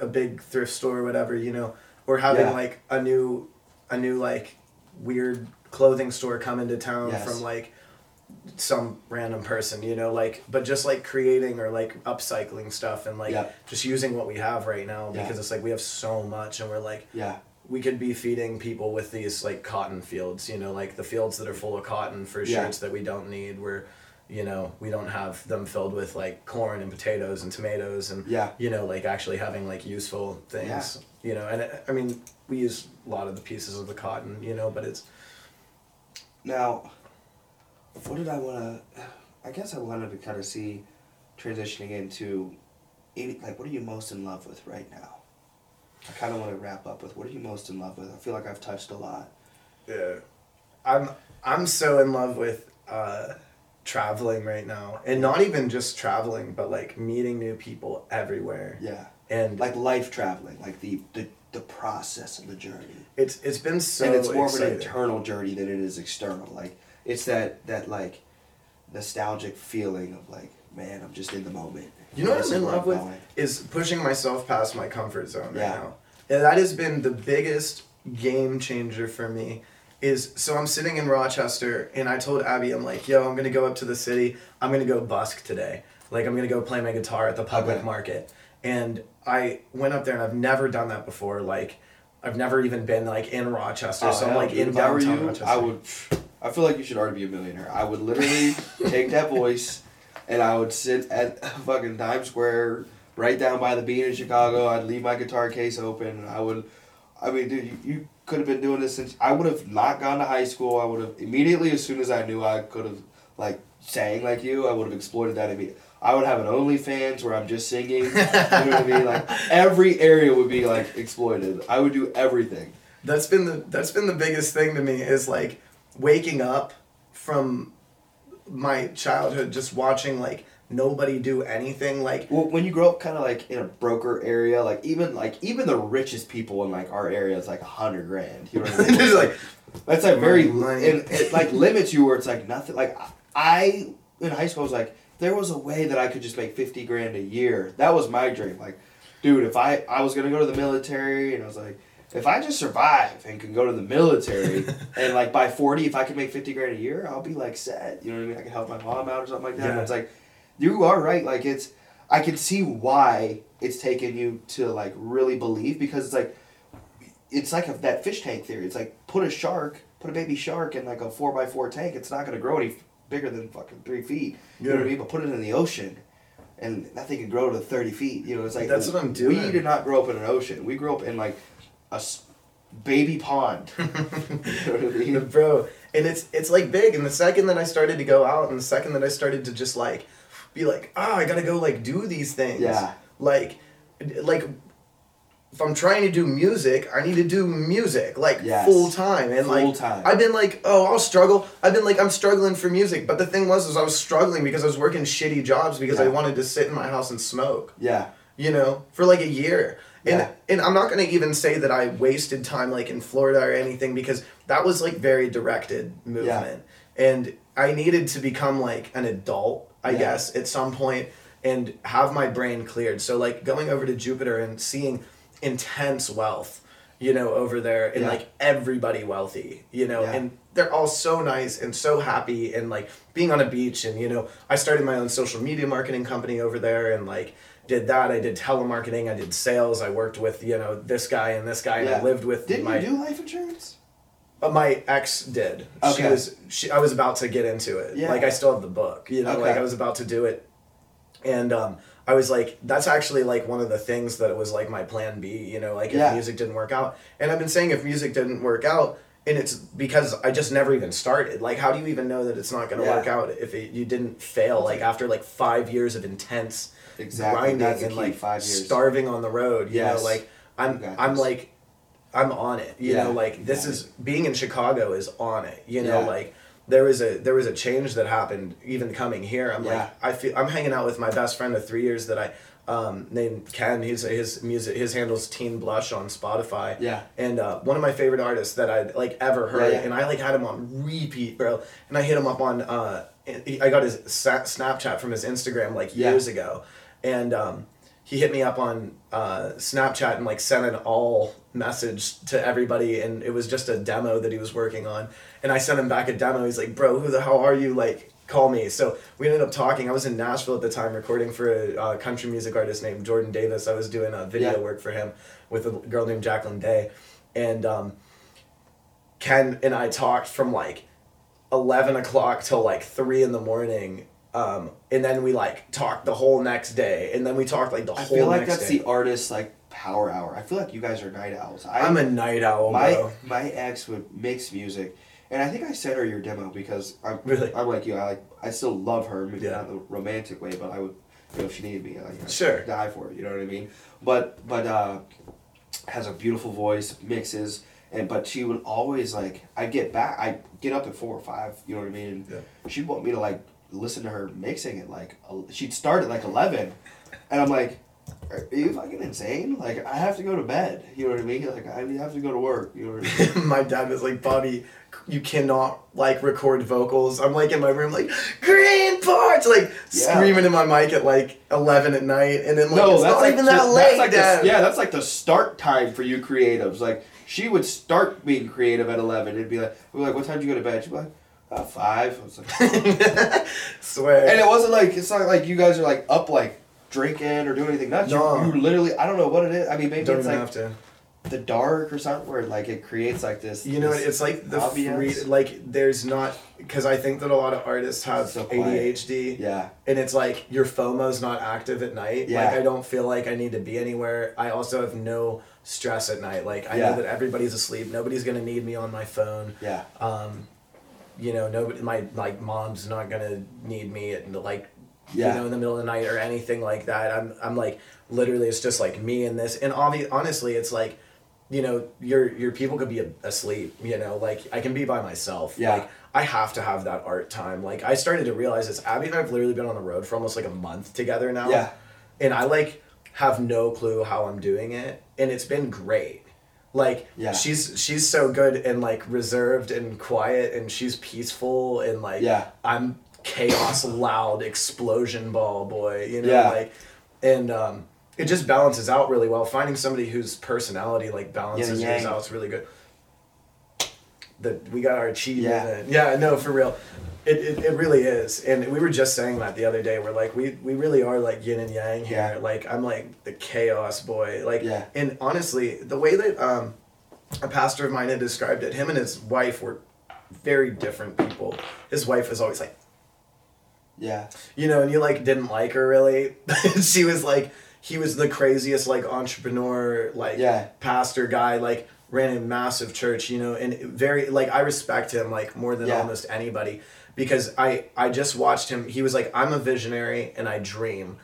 a, a big thrift store or whatever, you know, or having Yeah. like a new a new like weird clothing store come into town Yes. from like some random person, you know, like but just like creating or like upcycling stuff and like Yeah. just using what we have right now Yeah. because it's like we have so much and we're like yeah. we could be feeding people with these like cotton fields, you know, like the fields that are full of cotton for shirts that we don't need. Where, you know, we don't have them filled with like corn and potatoes and tomatoes and Yeah. you know, like actually having like useful things. yeah. You know, and I mean, we use a lot of the pieces of the cotton, you know, but it's Now, what did I want to? I guess I wanted to kind of see transitioning into any like what are you most in love with right now? I kind of want to wrap up with what are you most in love with? I feel like I've touched a lot. yeah. I'm I'm so in love with uh, traveling right now, and not even just traveling, but like meeting new people everywhere. Yeah. And Like life traveling, like the the, the process of the journey. it's it's been so and it's more exciting. of an internal journey than it is external. Like it's that that like nostalgic feeling of like, man, I'm just in the moment. You know what I'm in love with going. is pushing myself past my comfort zone right Yeah. now. And that has been the biggest game changer for me. Is so I'm sitting in Rochester and I told Abby I'm like, yo, I'm gonna go up to the city. I'm gonna go busk today. Like I'm gonna go play my guitar at the public Okay. market. And I went up there and I've never done that before. Like I've never even been like in Rochester. Oh, so I'm like in if I were downtown you, Rochester. I would. I feel like you should already be a millionaire. I would literally take that voice, and I would sit at fucking Times Square, right down by the bean in Chicago. I'd leave my guitar case open. And I would. I mean, dude, you, you could have been doing this since I would have not gone to high school. I would have immediately, as soon as I knew I could have like sang like you, I would have exploited that immediately. I would have an OnlyFans where I'm just singing. you know what I mean? Like every area would be like exploited. I would do everything. that's been the that's been the biggest thing to me is like waking up from my childhood just watching like nobody do anything like Well, when you grow up kind of like in a broker area, like even like even the richest people in like our area is like a hundred grand. You know what I mean? Like That's like very and it like limits you where it's like nothing. Like I in high school was like there was a way that I could just make fifty grand a year. That was my dream. Like, dude, if I I was gonna go to the military and I was like. If I just survive and can go to the military and like by forty, if I can make fifty grand a year, I'll be like set. You know what I mean? I can help my mom out or something like that. And it's like, you are right. Like it's, I can see why it's taken you to like really believe because it's like, it's like a, that fish tank theory. It's like put a shark, put a baby shark in like a four by four tank. It's not gonna grow any bigger than fucking three feet. You know what I mean? But put it in the ocean, and that thing can grow to thirty feet. You know, it's like That's what I'm doing. We did not grow up in an ocean. We grew up in like a baby pond. you know what I mean? bro and it's it's like big and the second that i started to go out and the second that i started to just like be like oh i gotta go like do these things Yeah. like like if i'm trying to do music i need to do music like Yes. full time and like Full time. i've been like oh i'll struggle i've been like i'm struggling for music but the thing was is i was struggling because i was working shitty jobs because i wanted to sit in my house and smoke Yeah. you know, for like a year. And Yeah. and I'm not gonna even say that I wasted time like in Florida or anything because that was like very directed movement. yeah. And I needed to become like an adult, I Yeah. guess, at some point and have my brain cleared. So like going over to Jupiter and seeing intense wealth, you know, over there and Yeah. like everybody wealthy, you know, Yeah. and they're all so nice and so happy and like being on a beach and you know, I started my own social media marketing company over there and like did that. I did telemarketing. I did sales. I worked with you know this guy and this guy, and I lived with Didn't my you do life insurance? Uh, my ex did. Okay. She was she. I was about to get into it. Yeah. Like I still have the book. You know, Okay. like I was about to do it, and um, I was like, that's actually like one of the things that was like my plan B. You know, like if Yeah. music didn't work out, and I've been saying if music didn't work out. And it's because I just never even started. Like, how do you even know that it's not going to Yeah. work out if it, you didn't fail? Like after like five years of intense Exactly, grinding and like five years. starving on the road. You Yes. know, like I'm I'm like I'm on it. You Yeah, know, like this got is being in Chicago is on it. You know, Yeah. like there was a there was a change that happened even coming here. I'm Yeah. like I feel I'm hanging out with my best friend of three years that I um, named Ken. He's his music his handles Teen Blush on Spotify. Yeah. And uh, one of my favorite artists that I'd like ever heard, Yeah, yeah. and I like had him on repeat, bro. And I hit him up on uh, I got his Snapchat from his Instagram like Yeah. years ago, and um, he hit me up on uh, Snapchat and like sent an all message to everybody, and it was just a demo that he was working on, and I sent him back a demo. He's like, "Bro, who the hell are you?" Like, call me. So we ended up talking. I was in Nashville at the time recording for a uh, country music artist named Jordan Davis. I was doing a video Yeah. work for him with a girl named Jacqueline Day, and um, Ken and I talked from like eleven o'clock till like three in the morning. Um, and then we like talked the whole next day, and then we talked like the I whole I feel like that's day. the artist like power hour. I feel like you guys are night owls. I, I'm a night owl, my bro. my ex would mix music, and I think I sent her your demo because I'm Really? I'm like you. I like I still love her, maybe Yeah. not a romantic way, but I would you know if she needed me, like, I'd Sure. die for it. You know what I mean? But but uh, has a beautiful voice, mixes. And but she would always like I get back I get up at four or five you know what I mean and Yeah. she'd want me to like listen to her mixing it like she'd start at like eleven and I'm like are you fucking insane? Like I have to go to bed. You know what I mean? Like I have to go to work. You know what I mean? my dad was like, Bobby, you cannot like record vocals. I'm like in my room, like green parts, like Yeah. screaming in my mic at like eleven at night, and then like it's not even that the- late, That's like the, yeah, that's like the start time for you creatives. Like she would start being creative at eleven. It'd be like, we're like, what time did you go to bed? She'd be like, uh, five. I was like, Swear. and it wasn't like it's not like you guys are like up like drinking or doing anything nuts. No. You, you literally, I don't know what it is. I mean, maybe don't it's like have to. the dark or something where like it creates like this. You know, this- it's like the free, like there's not because I think that a lot of artists have So. ADHD. yeah, and it's like your FOMO's not active at night. Yeah. Like I don't feel like I need to be anywhere. I also have no stress at night. Like I Yeah. know that everybody's asleep. Nobody's gonna need me on my phone. yeah, Um, you know, nobody. My like mom's not gonna need me at like. Yeah. You know, in the middle of the night or anything like that. I'm, I'm like, literally, it's just like me and this. And obvi- honestly, it's like, you know, your your people could be a- asleep. You know, like I can be by myself. Yeah. Like I have to have that art time. Like I started to realize this. Abby and I've literally been on the road for almost like a month together now. Yeah. And I like have no clue how I'm doing it, and it's been great. Like Yeah. she's she's so good and like reserved and quiet, and she's peaceful and like Yeah. I'm chaos, loud explosion ball boy. You know, Yeah. like and um, it just balances out really well. Finding somebody whose personality like balances yours out is really good. That we got our chi Yeah. Yeah, no, for real. It, it, it really is. And we were just saying that the other day. We're like, we, we really are like yin and yang here. Yeah. Like, I'm like the chaos boy. Like, Yeah. and honestly, the way that um, a pastor of mine had described it, him and his wife were very different people. His wife was always like, yeah, you know, and you like didn't like her really. she was like, he was the craziest like entrepreneur, like Yeah. pastor guy, like ran a massive church, you know, and very like I respect him like more than Yeah. almost anybody because I I just watched him. He was like, I'm a visionary and I dream,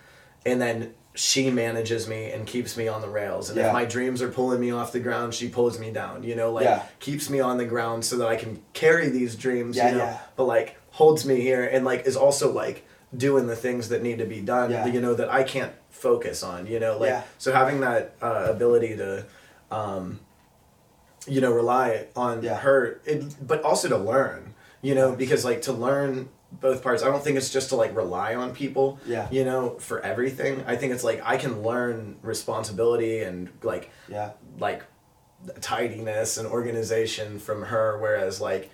and then she manages me and keeps me on the rails. And Yeah. if my dreams are pulling me off the ground, she pulls me down. You know, like Yeah. keeps me on the ground so that I can carry these dreams. Yeah, you know, yeah. but like holds me here and like is also like doing the things that need to be done Yeah. you know that i can't focus on you know like Yeah. so having that uh, ability to um, you know rely on Yeah. her it, but also to learn you know because like to learn both parts i don't think it's just to like rely on people Yeah. you know for everything. I think it's like i can learn responsibility and like yeah, like tidiness and organization from her whereas like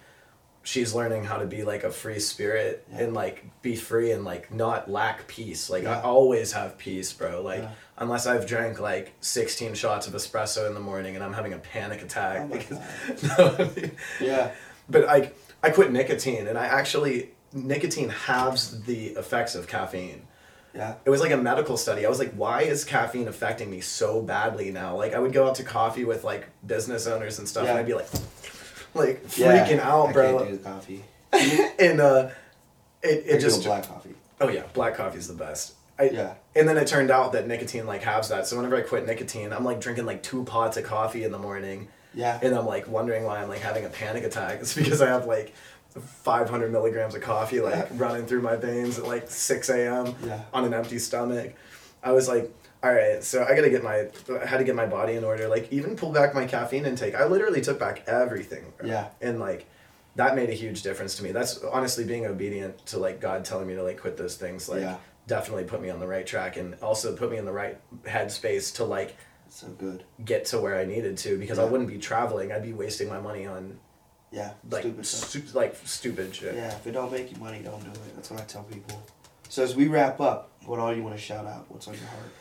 she's learning how to be like a free spirit Yeah. and like be free and like not lack peace. Like i always have peace bro. Like Yeah. unless i've drank like 16 shots of espresso in the morning and i'm having a panic attack Oh because no, yeah, but like i quit nicotine and i actually nicotine halves the effects of caffeine yeah, it was like a medical study. I was like, why is caffeine affecting me so badly now? Like I would go out to coffee with like business owners and stuff and I'd be like like Yeah. freaking out, I bro. can't do the coffee. and uh it, I it do just black coffee. Oh yeah, black coffee is the best. I, Yeah. And then it turned out that nicotine like halves that. So whenever I quit nicotine, I'm like drinking like two pots of coffee in the morning, Yeah. and I'm like wondering why I'm like having a panic attack. It's because I have like 500 milligrams of coffee like Yeah. running through my veins at like 6 a.m. Yeah. on an empty stomach. I was like, all right, so I gotta get my, I had to get my body in order. Like even pull back my caffeine intake. I literally took back everything. bro. Yeah. And like, that made a huge difference to me. That's honestly being obedient to like God telling me to like quit those things. Like Yeah. definitely put me on the right track and also put me in the right headspace to like So good. get to where I needed to because I wouldn't be traveling. I'd be wasting my money on Yeah. like Stupid stuff. stu- like stupid shit. Yeah, if it don't make you money, don't do it. That's what I tell people. So as we wrap up, what all you want to shout out? What's on your heart?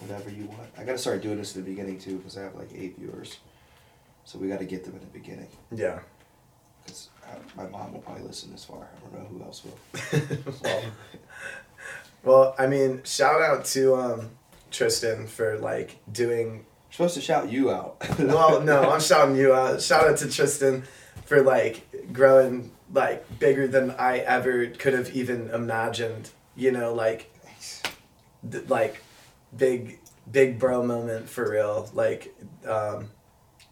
Whatever you want. I gotta start doing this in the beginning too, because I have like eight viewers. So we got to get them in the beginning. Yeah. Because my mom will probably listen this far. I don't know who else will. well, well, I mean, shout out to um, Tristan for like doing. I'm supposed to shout you out. Well, no, I'm shouting you out. Shout out to Tristan for like growing like bigger than I ever could have even imagined. You know, like th- like big big bro moment for real. Like um,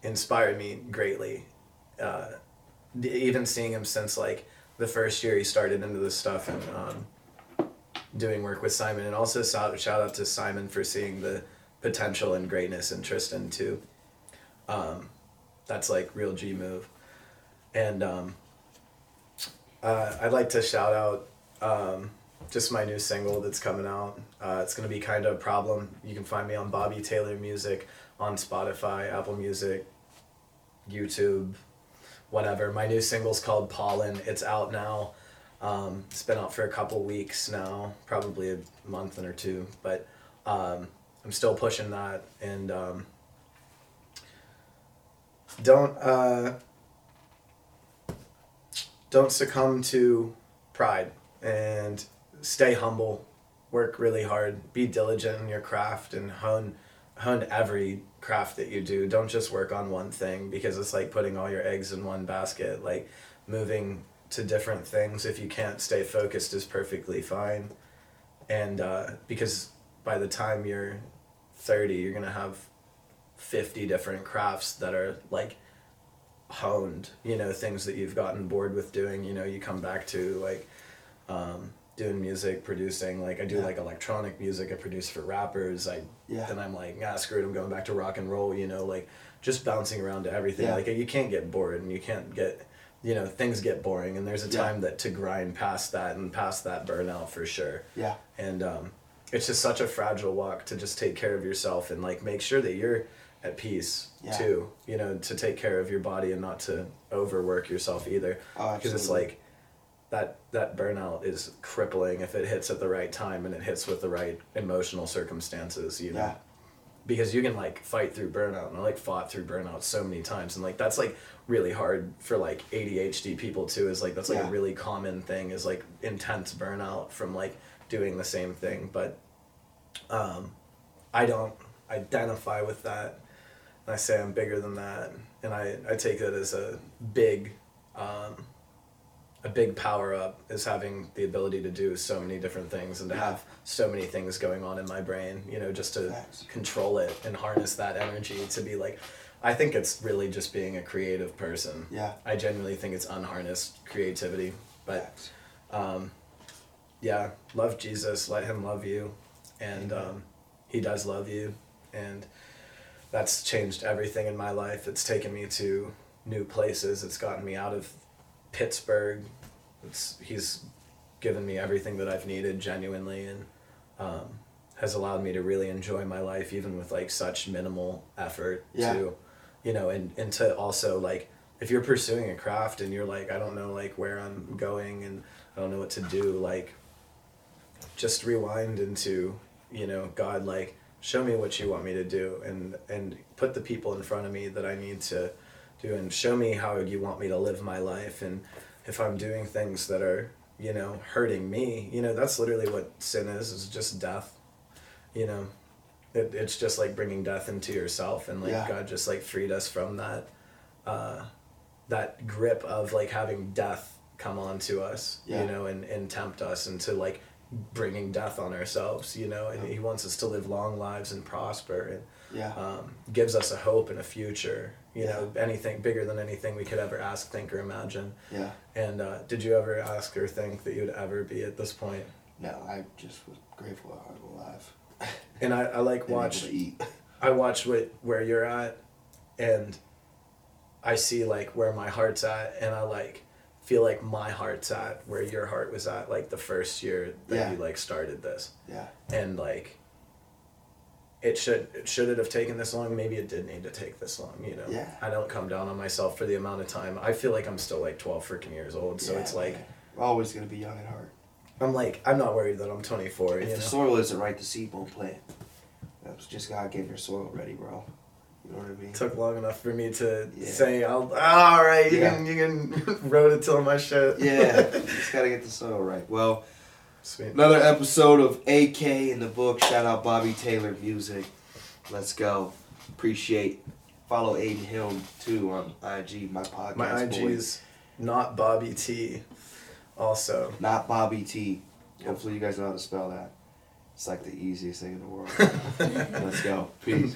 inspired me greatly. Uh, even seeing him since like the first year he started into this stuff and um, doing work with Simon, and also shout out to Simon for seeing the potential and greatness in Tristan too. Um, that's like real G move, and um, uh, I'd like to shout out um, just my new single that's coming out. Uh, it's gonna be kind of a problem. You can find me on Bobby Taylor Music on Spotify, Apple Music, YouTube, whatever. My new single's called Pollen. It's out now. Um, it's been out for a couple weeks now, probably a month or two, but um, I'm still pushing that and um, don't uh, don't succumb to pride and stay humble. Work really hard. Be diligent in your craft and hone hone every craft that you do. Don't just work on one thing because it's like putting all your eggs in one basket. Like moving to different things if you can't stay focused is perfectly fine. And uh, because by the time you're 30, you're going to have 50 different crafts that are like honed, you know, things that you've gotten bored with doing, you know, you come back to like um, doing music, producing, like I do Yeah. like electronic music, I produce for rappers, I Yeah. then I'm like, ah, screw it, I'm going back to rock and roll, you know, like just bouncing around to everything. Yeah. Like you can't get bored and you can't get, you know, things get boring and there's a Yeah. time that to grind past that and past that burnout for sure. Yeah. And um, it's just such a fragile walk to just take care of yourself and like make sure that you're at peace Yeah. too. You know, to take care of your body and not to overwork yourself either. Oh, Because it's like that that burnout is crippling if it hits at the right time and it hits with the right emotional circumstances. You know. Yeah. Because you can like fight through burnout, and I like fought through burnout so many times, and like that's like really hard for like ADHD people too. Is like that's like Yeah. a really common thing is like intense burnout from like doing the same thing. But um, I don't identify with that. And I say I'm bigger than that, and I, I take it as a big, um, a big power up is having the ability to do so many different things and to have so many things going on in my brain. You know, just to Facts. control it and harness that energy to be like. I think it's really just being a creative person. Yeah. I genuinely think it's unharnessed creativity, but um, yeah, love Jesus, let him love you, and um, he does love you, and that's changed everything in my life. It's taken me to new places. It's gotten me out of Pittsburgh. It's he's given me everything that I've needed genuinely, and um, has allowed me to really enjoy my life even with like such minimal effort Yeah. to, you know, and and to also like if you're pursuing a craft and you're like I don't know like where I'm going and I don't know what to do like just rewind into you know god like show me what you want me to do and and put the people in front of me that i need to do and show me how you want me to live my life and if i'm doing things that are you know hurting me you know that's literally what sin is is just death you know it, it's just like bringing death into yourself and like Yeah. god just like freed us from that uh that grip of like having death come onto us Yeah. you know and, and tempt us into like bringing death on ourselves, you know, and Yeah. he wants us to live long lives and prosper and Yeah. um, gives us a hope and a future, you know, anything bigger than anything we could ever ask, think, or imagine. Yeah. And uh, did you ever ask or think that you'd ever be at this point? No, I just was grateful I was alive. And I, I like watch eat. I watch what where you're at, and I see like where my heart's at, and I like feel like my heart's at where your heart was at like the first year that Yeah. you like started this, Yeah. and like. It should should it have taken this long? Maybe it did need to take this long. You know. Yeah. I don't come down on myself for the amount of time. I feel like I'm still like twelve freaking years old. So Yeah, it's like man. Always gonna be young at heart. I'm like I'm not worried that I'm twenty four. If You the know. soil isn't right, the seed won't plant. That's just God getting your soil ready, bro. You know what I mean? took long enough for me to Yeah. say, "I'll all right, you Yeah. can you can till my shit." Yeah, just gotta get the soil right. Well, Sweet. another episode of AK in the book. Shout out Bobby Taylor Music. Let's go. Appreciate. Follow Aiden Hill too on IG. My podcast. My IG boy. is not Bobby T. Also, not Bobby T. Hopefully you guys know how to spell that. It's like the easiest thing in the world. Let's go. Peace.